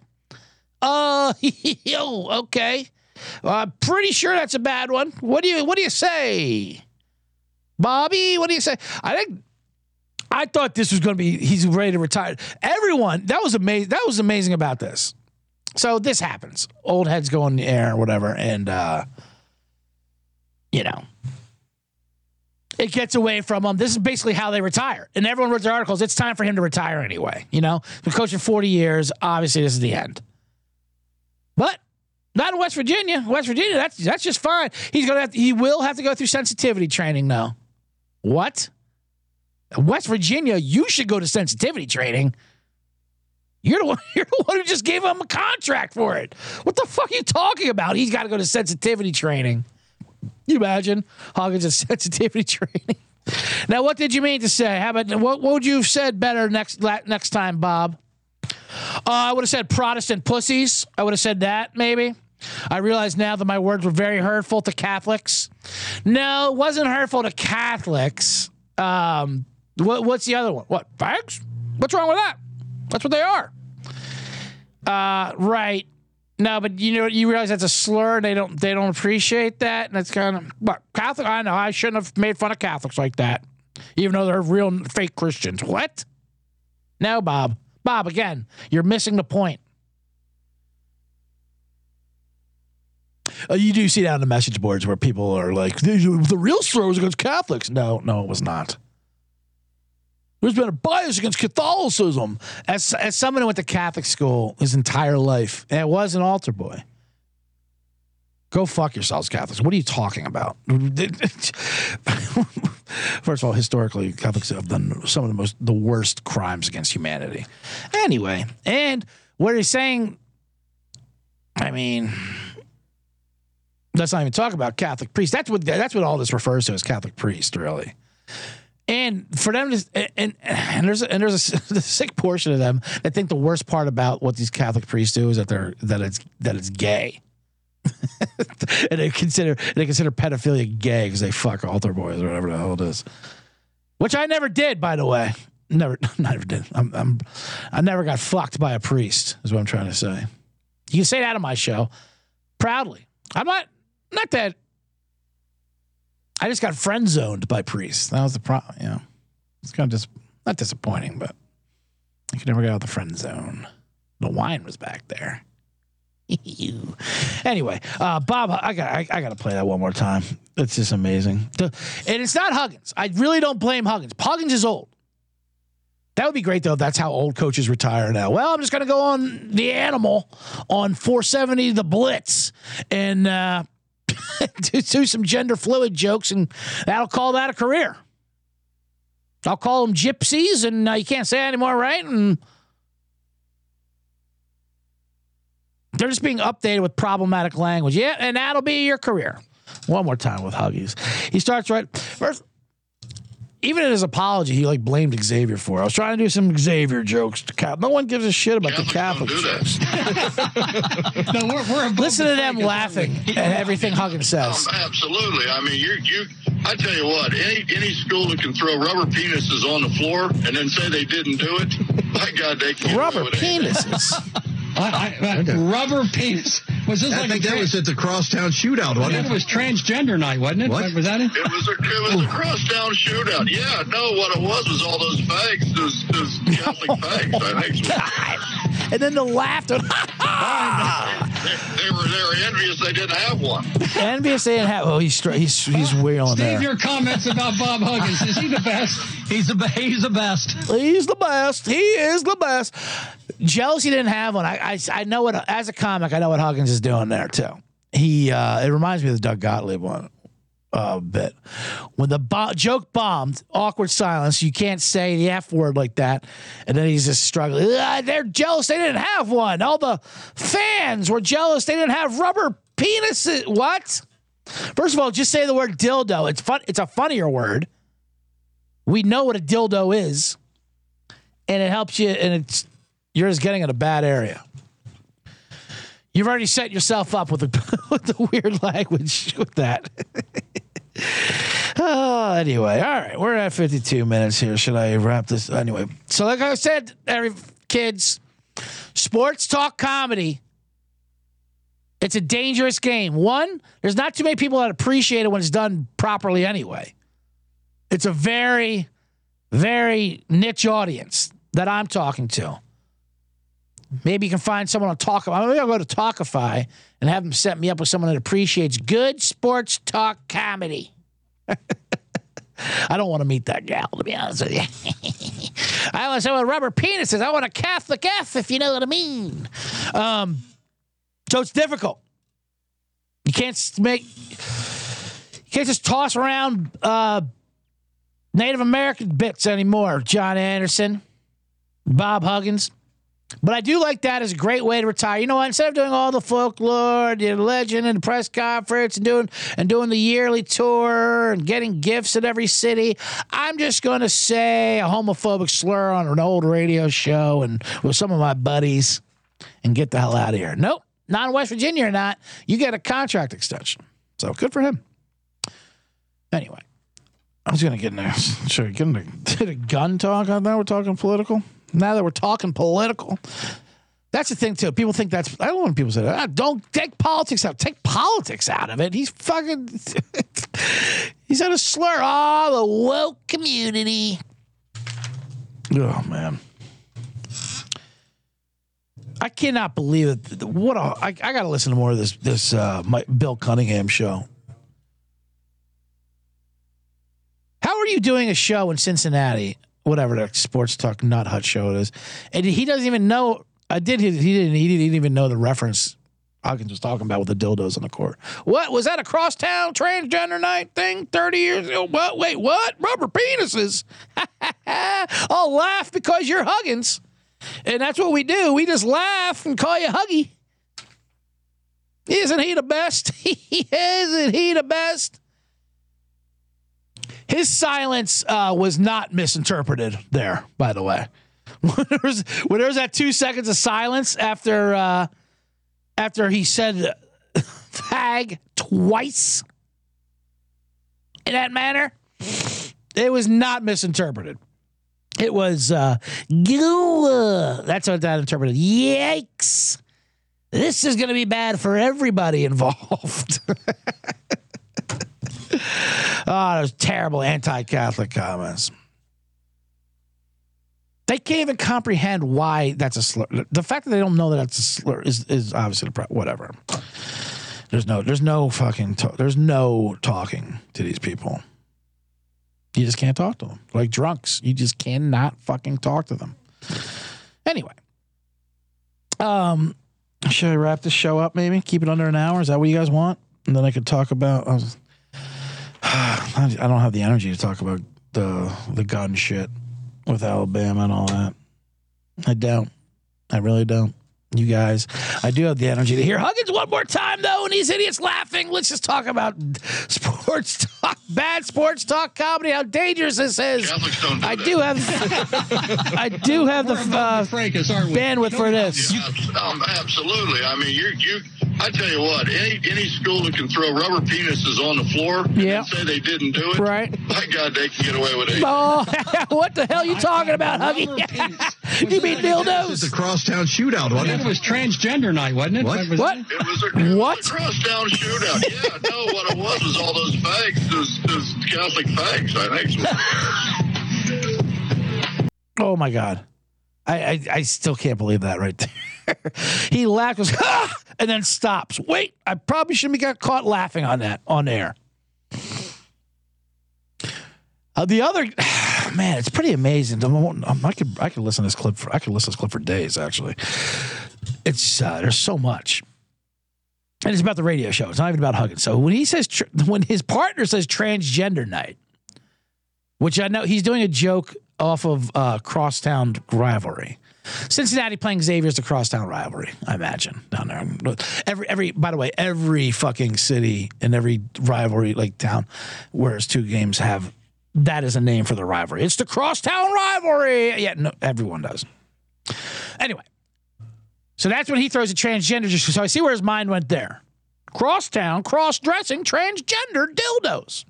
uh, yo, okay. I'm uh, pretty sure that's a bad one. What do you What do you say, Bobby? What do you say? I think I thought this was going to be he's ready to retire. Everyone that was amazing. That was amazing about this. So this happens. Old heads go in the air or whatever, and uh, you know, it gets away from them. This is basically how they retire. And everyone wrote their articles. It's time for him to retire anyway. You know, been coaching forty years. Obviously, this is the end. But not in West Virginia. West Virginia, that's that's just fine. He's gonna have to, he will have to go through sensitivity training though. What? West Virginia, you should go to sensitivity training. You're the one. You're the one who just gave him a contract for it. What the fuck are you talking about? He's got to go to sensitivity training. You imagine Hawkins sensitivity training. Now, what did you mean to say? How about what? What would you have said better next next time, Bob? Uh, I would have said Protestant pussies. I would have said that maybe. I realize now that my words were very hurtful to Catholics. No, it wasn't hurtful to Catholics. Um, what, what's the other one? What fags? What's wrong with that? That's what they are. Uh, right. No, but you know you realize that's a slur. They don't they don't appreciate that, and it's kind of but Catholic. I know I shouldn't have made fun of Catholics like that, even though they're real fake Christians. What? No, Bob. Bob, again, you're missing the point. Uh, you do see on the message boards where people are like, the, the real slur was against Catholics. No, no, it was not. There's been a bias against Catholicism. As, as someone who went to Catholic school his entire life, and it was an altar boy. Go fuck yourselves, Catholics. What are you talking about? First of all, historically, Catholics have done some of the most the worst crimes against humanity. Anyway, and what he's saying, I mean, let's not even talk about Catholic priests. That's what that's what all this refers to as Catholic priest, really. And for them to and and there's and there's a, a sick portion of them that think the worst part about what these Catholic priests do is that they're that it's that it's gay. and they consider they consider pedophilia gay because they fuck altar boys or whatever the hell it is. Which I never did, by the way. Never, never did. I'm, I'm, I never got fucked by a priest. Is what I'm trying to say. You can say that on my show, proudly. I'm not, not that. I just got friend zoned by priests. That was the problem. You know, it's kind of just not disappointing, but I could never get out of the friend zone. The wine was back there. anyway, uh, Bob, I got I, I got to play that one more time. It's just amazing. The- and it's not Huggins. I really don't blame Huggins. Huggins is old. That would be great though. If that's how old coaches retire now. Well, I'm just going to go on the animal on 470 the Blitz and uh, do, do some gender fluid jokes, and that'll call that a career. I'll call them gypsies, and uh, you can't say anymore, right? And they're just being updated with problematic language. Yeah, and that'll be your career. One more time with Huggies. He starts right first. Even in his apology, he like blamed Xavier for. it. I was trying to do some Xavier jokes. To Cap. No one gives a shit about the Catholic Catholics don't do that. jokes. No, we're, we're above Listen the to them laughing at everything Huggins says. Um, absolutely. I mean, you you. I tell you what, any any school that can throw rubber penises on the floor and then say they didn't do it, my God, they can Rubber penises. I, I, I, rubber penis. Was this I like think a that trans- was at the Crosstown Shootout, wasn't it it? was transgender night, wasn't it? What? Was that it? It was a it was a crosstown shootout. Yeah, no, what it was was all those fags, those those Catholic fags. I think and then the laughter. they, they were they were envious they didn't have one. NBA saying, "Oh, he's stra- he's he's wheeling Steve, there. your comments about Bob Huggins. Is he the best? He's the he's the best. He's the best. He is the best." Jealousy didn't have one. I, I I know what as a comic, I know what Huggins is doing there too. He uh, it reminds me of the Doug Gottlieb one. Uh, bit. When the bo- joke bombed, awkward silence. You can't say the F word like that. And then he's just struggling. "Ah, they're jealous they didn't have one. All the fans were jealous they didn't have rubber penises. What? First of all, just say the word dildo. It's fun. It's a funnier word. We know what a dildo is, and it helps you. And it's you're just getting in a bad area. You've already set yourself up with the with the weird language with that. oh, anyway, all right, we're at 52 minutes here. Should I wrap this anyway? So, like I said, every kids, sports talk comedy. It's a dangerous game. One, there's not too many people that appreciate it when it's done properly anyway. It's a very, very niche audience that I'm talking to. Maybe you can find someone on Tawkify. Maybe I'll go to Tawkify and have them set me up with someone that appreciates good sports talk comedy. I don't want to meet that gal, to be honest with you. I want someone with rubber penises. I want a Catholic F, if you know what I mean. Um, so it's difficult. You can't make, you can't just toss around uh, Native American bits anymore. John Anderson, Bob Huggins. But I do like that as a great way to retire. You know what? Instead of doing all the folklore, the legend, and press conference, and doing and doing the yearly tour and getting gifts at every city, I'm just going to say a homophobic slur on an old radio show and with some of my buddies, and get the hell out of here. Nope, not in West Virginia or not. You get a contract extension, so good for him. Anyway, I was going to get in there. Sure, get into did a gun talk. Now we're talking political. Now that we're talking political, That's the thing too. People think that's. I don't want people to say that. Don't take politics out. Take politics out of it. He's fucking. he's on a slur. Oh, the woke community. Oh man. I cannot believe it. What a! I, I got to listen to more of this. This uh, my, Bill Cunningham show. How are you doing a show in Cincinnati? Whatever the sports talk nut hut show it is, and he doesn't even know. I did. He, he didn't. He didn't even know the reference. Huggins was talking about with the dildos on the court. What was that? A crosstown transgender night thing? Thirty years ago? What? Wait, what? Rubber penises? I'll laugh because you're Huggins, and that's what we do. We just laugh and call you Huggy. Isn't he the best? Isn't he the best? His silence uh, was not misinterpreted there, by the way. when, there was, when that two seconds of silence after uh, after he said fag twice in that manner, it was not misinterpreted. It was uh, goo. That's what that interpreted. Yikes! This is going to be bad for everybody involved. Oh, those terrible anti-Catholic comments. They can't even comprehend why that's a slur. The fact that they don't know that that's a slur is is obviously the pro- whatever. There's no there's no fucking ta- there's no talking to these people. You just can't talk to them like drunks. You just cannot fucking talk to them. Anyway, um, should I wrap this show up? Maybe keep it under an hour. Is that what you guys want? And then I could talk about. I was, I don't have the energy to talk about the the gun shit with Alabama and all that. I don't. I really don't. You guys, I do have the energy to hear Huggins one more time though, and these idiots laughing. Let's just talk about sports talk, bad sports talk comedy. How dangerous this is. Catholics don't do I that. do have, I do have the uh, Frankus, aren't we? bandwidth for this. Yeah, um, absolutely. I mean, you you. I tell you what, any any school that can throw rubber penises on the floor and Yeah. then say they didn't do it, Right. My God, they can get away with it. Oh, what the hell you talking about, Huggy? You mean It's dildos? a crosstown shootout, I wasn't it? it was transgender night, wasn't it? What? was What? it? It was a, it What? was a crosstown shootout. Yeah, no, what it was was all those fags, those, those Catholic fags, I think. Oh my god, I I, I still can't believe that right there. he goes ha, and then stops. Wait, I probably shouldn't have got caught laughing on that on air. Uh, the other man, it's pretty amazing. I'm- I could I could listen to this clip for I could listen to this clip for days. Actually, it's uh, there's so much. And it's about the radio show. It's not even about Huggins. So when he says, when his partner says transgender night, which I know he's doing a joke off of uh, crosstown rivalry. Cincinnati playing Xavier's the crosstown rivalry, I imagine down there. Every every by the way, every fucking city and every rivalry like town, whereas two games have that is a name for the rivalry. It's the crosstown rivalry. Yeah, no, everyone does. Anyway, so that's when he throws a transgender. So I see where his mind went there. Crosstown, cross dressing, transgender dildos.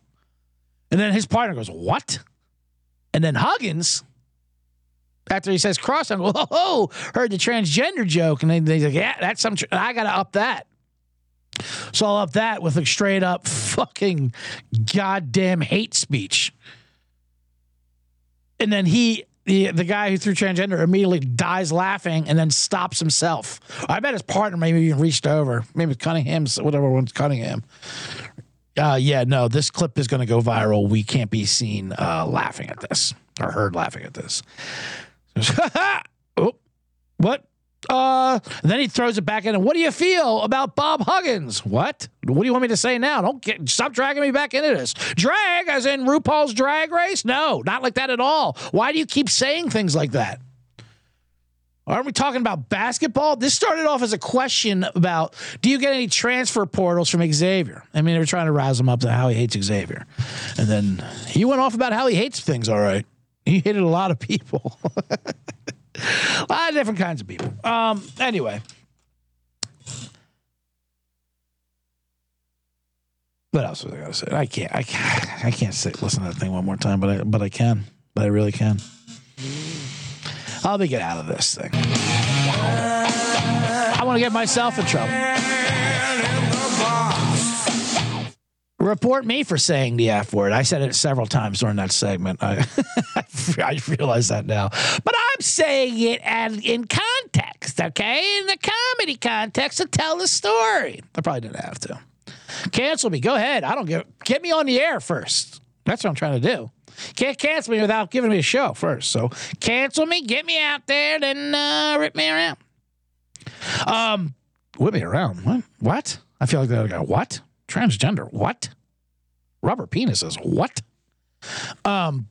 And then his partner goes, What? And then Huggins, after he says cross, I go, Oh, heard the transgender joke. And then he's like, Yeah, that's some, tr- I got to up that. So I'll up that with a straight up fucking goddamn hate speech. And then he, the, the guy who threw transgender immediately dies laughing and then stops himself. I bet his partner maybe even reached over. Maybe Cunningham's, whatever one's Cunningham. Uh, yeah, no, this clip is going to go viral. We can't be seen uh, laughing at this or heard laughing at this. oh, what? Uh, then he throws it back in. And what do you feel about Bob Huggins? What? What do you want me to say now? Don't get stop dragging me back into this. Drag, as in RuPaul's Drag Race? No, not like that at all. Why do you keep saying things like that? Aren't we talking about basketball? This started off as a question about do you get any transfer portals from Xavier? I mean, they were trying to rouse him up to how he hates Xavier. And then he went off about how he hates things, all right. He hated a lot of people. a lot of different kinds of people. Um, anyway. What else was I gonna say? I can't I can't I can't say listen to that thing one more time, but I but I can. But I really can. I'll be get out of this thing. I want to get myself in trouble. Report me for saying the F word. I said it several times during that segment. I, I realize that now. But I'm saying it and in context, okay? In the comedy context to tell the story. I probably didn't have to. Cancel me. Go ahead. I don't give get me on the air first. That's what I'm trying to do. Can't cancel me without giving me a show first. So cancel me, get me out there, then uh, rip me around. Um, whip me around. What? What? I feel like that guy. What? Transgender. What? Rubber penises. What? Um.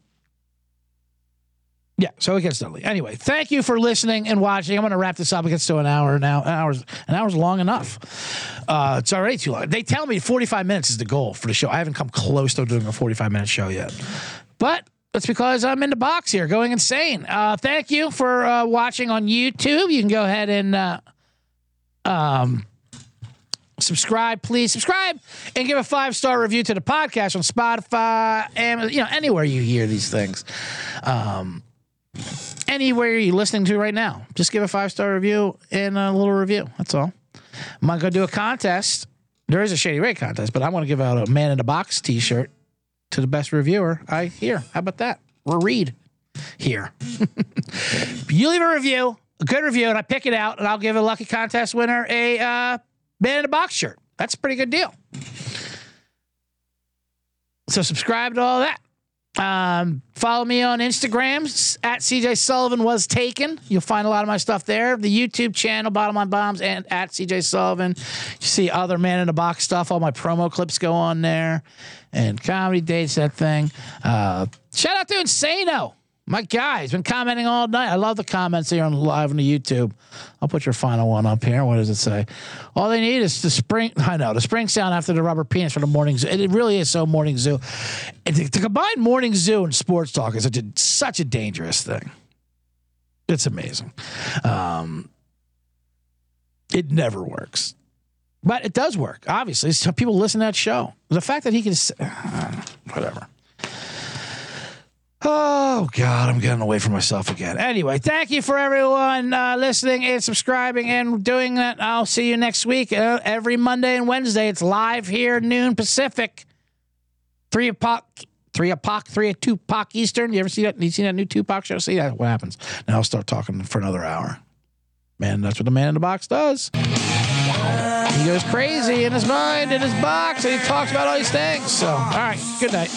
Yeah, so it gets done. Anyway, thank you for listening and watching. I'm going to wrap this up. It gets to an hour now. An hour's an hour's long enough. Uh, it's already too long. They tell me 45 minutes is the goal for the show. I haven't come close to doing a 45 minute show yet, but that's because I'm in the box here, going insane. Uh, thank you for uh, watching on YouTube. You can go ahead and uh, um, subscribe, please subscribe and give a five star review to the podcast on Spotify and you know anywhere you hear these things. Um, anywhere you're listening to right now, just give a five star review and a little review. That's all. I'm not gonna do a contest. There is a Shady Ray contest, but I want to give out a Man in a Box T-shirt to the best reviewer I hear. How about that? Or read here. you leave a review, a good review, and I pick it out, and I'll give a lucky contest winner a uh, Man in a Box shirt. That's a pretty good deal. So subscribe to all that. Um, follow me on Instagram at CJ Sullivan was taken. You'll find a lot of my stuff there. The YouTube channel, Bottom Line Bombs, and at CJ Sullivan. You see other Man in a Box stuff. All my promo clips go on there, and comedy dates that thing. Uh, shout out to Insano. My guy, he's been commenting all night. I love the comments here on live on the YouTube. I'll put your final one up here. What does it say? All they need is the spring. I know the spring sound after the rubber penis for the morning zoo. It really is so morning zoo. And to, to combine morning zoo and sports talk is such a, such a dangerous thing. It's amazing. Um, it never works, but it does work. Obviously, so people listen to that show. The fact that he can, uh, whatever. Oh God, I'm getting away from myself again. Anyway, thank you for everyone uh, listening and subscribing and doing that. I'll see you next week. Uh, every Monday and Wednesday, it's live here noon Pacific, three o'clock, three o'clock, three two o'clock Eastern. You ever see that? You seen that new Tupac show? See that? What happens? Now I'll start talking for another hour. Man, that's what the man in the box does. He goes crazy in his mind, in his box, and he talks about all these things. So, all right, good night.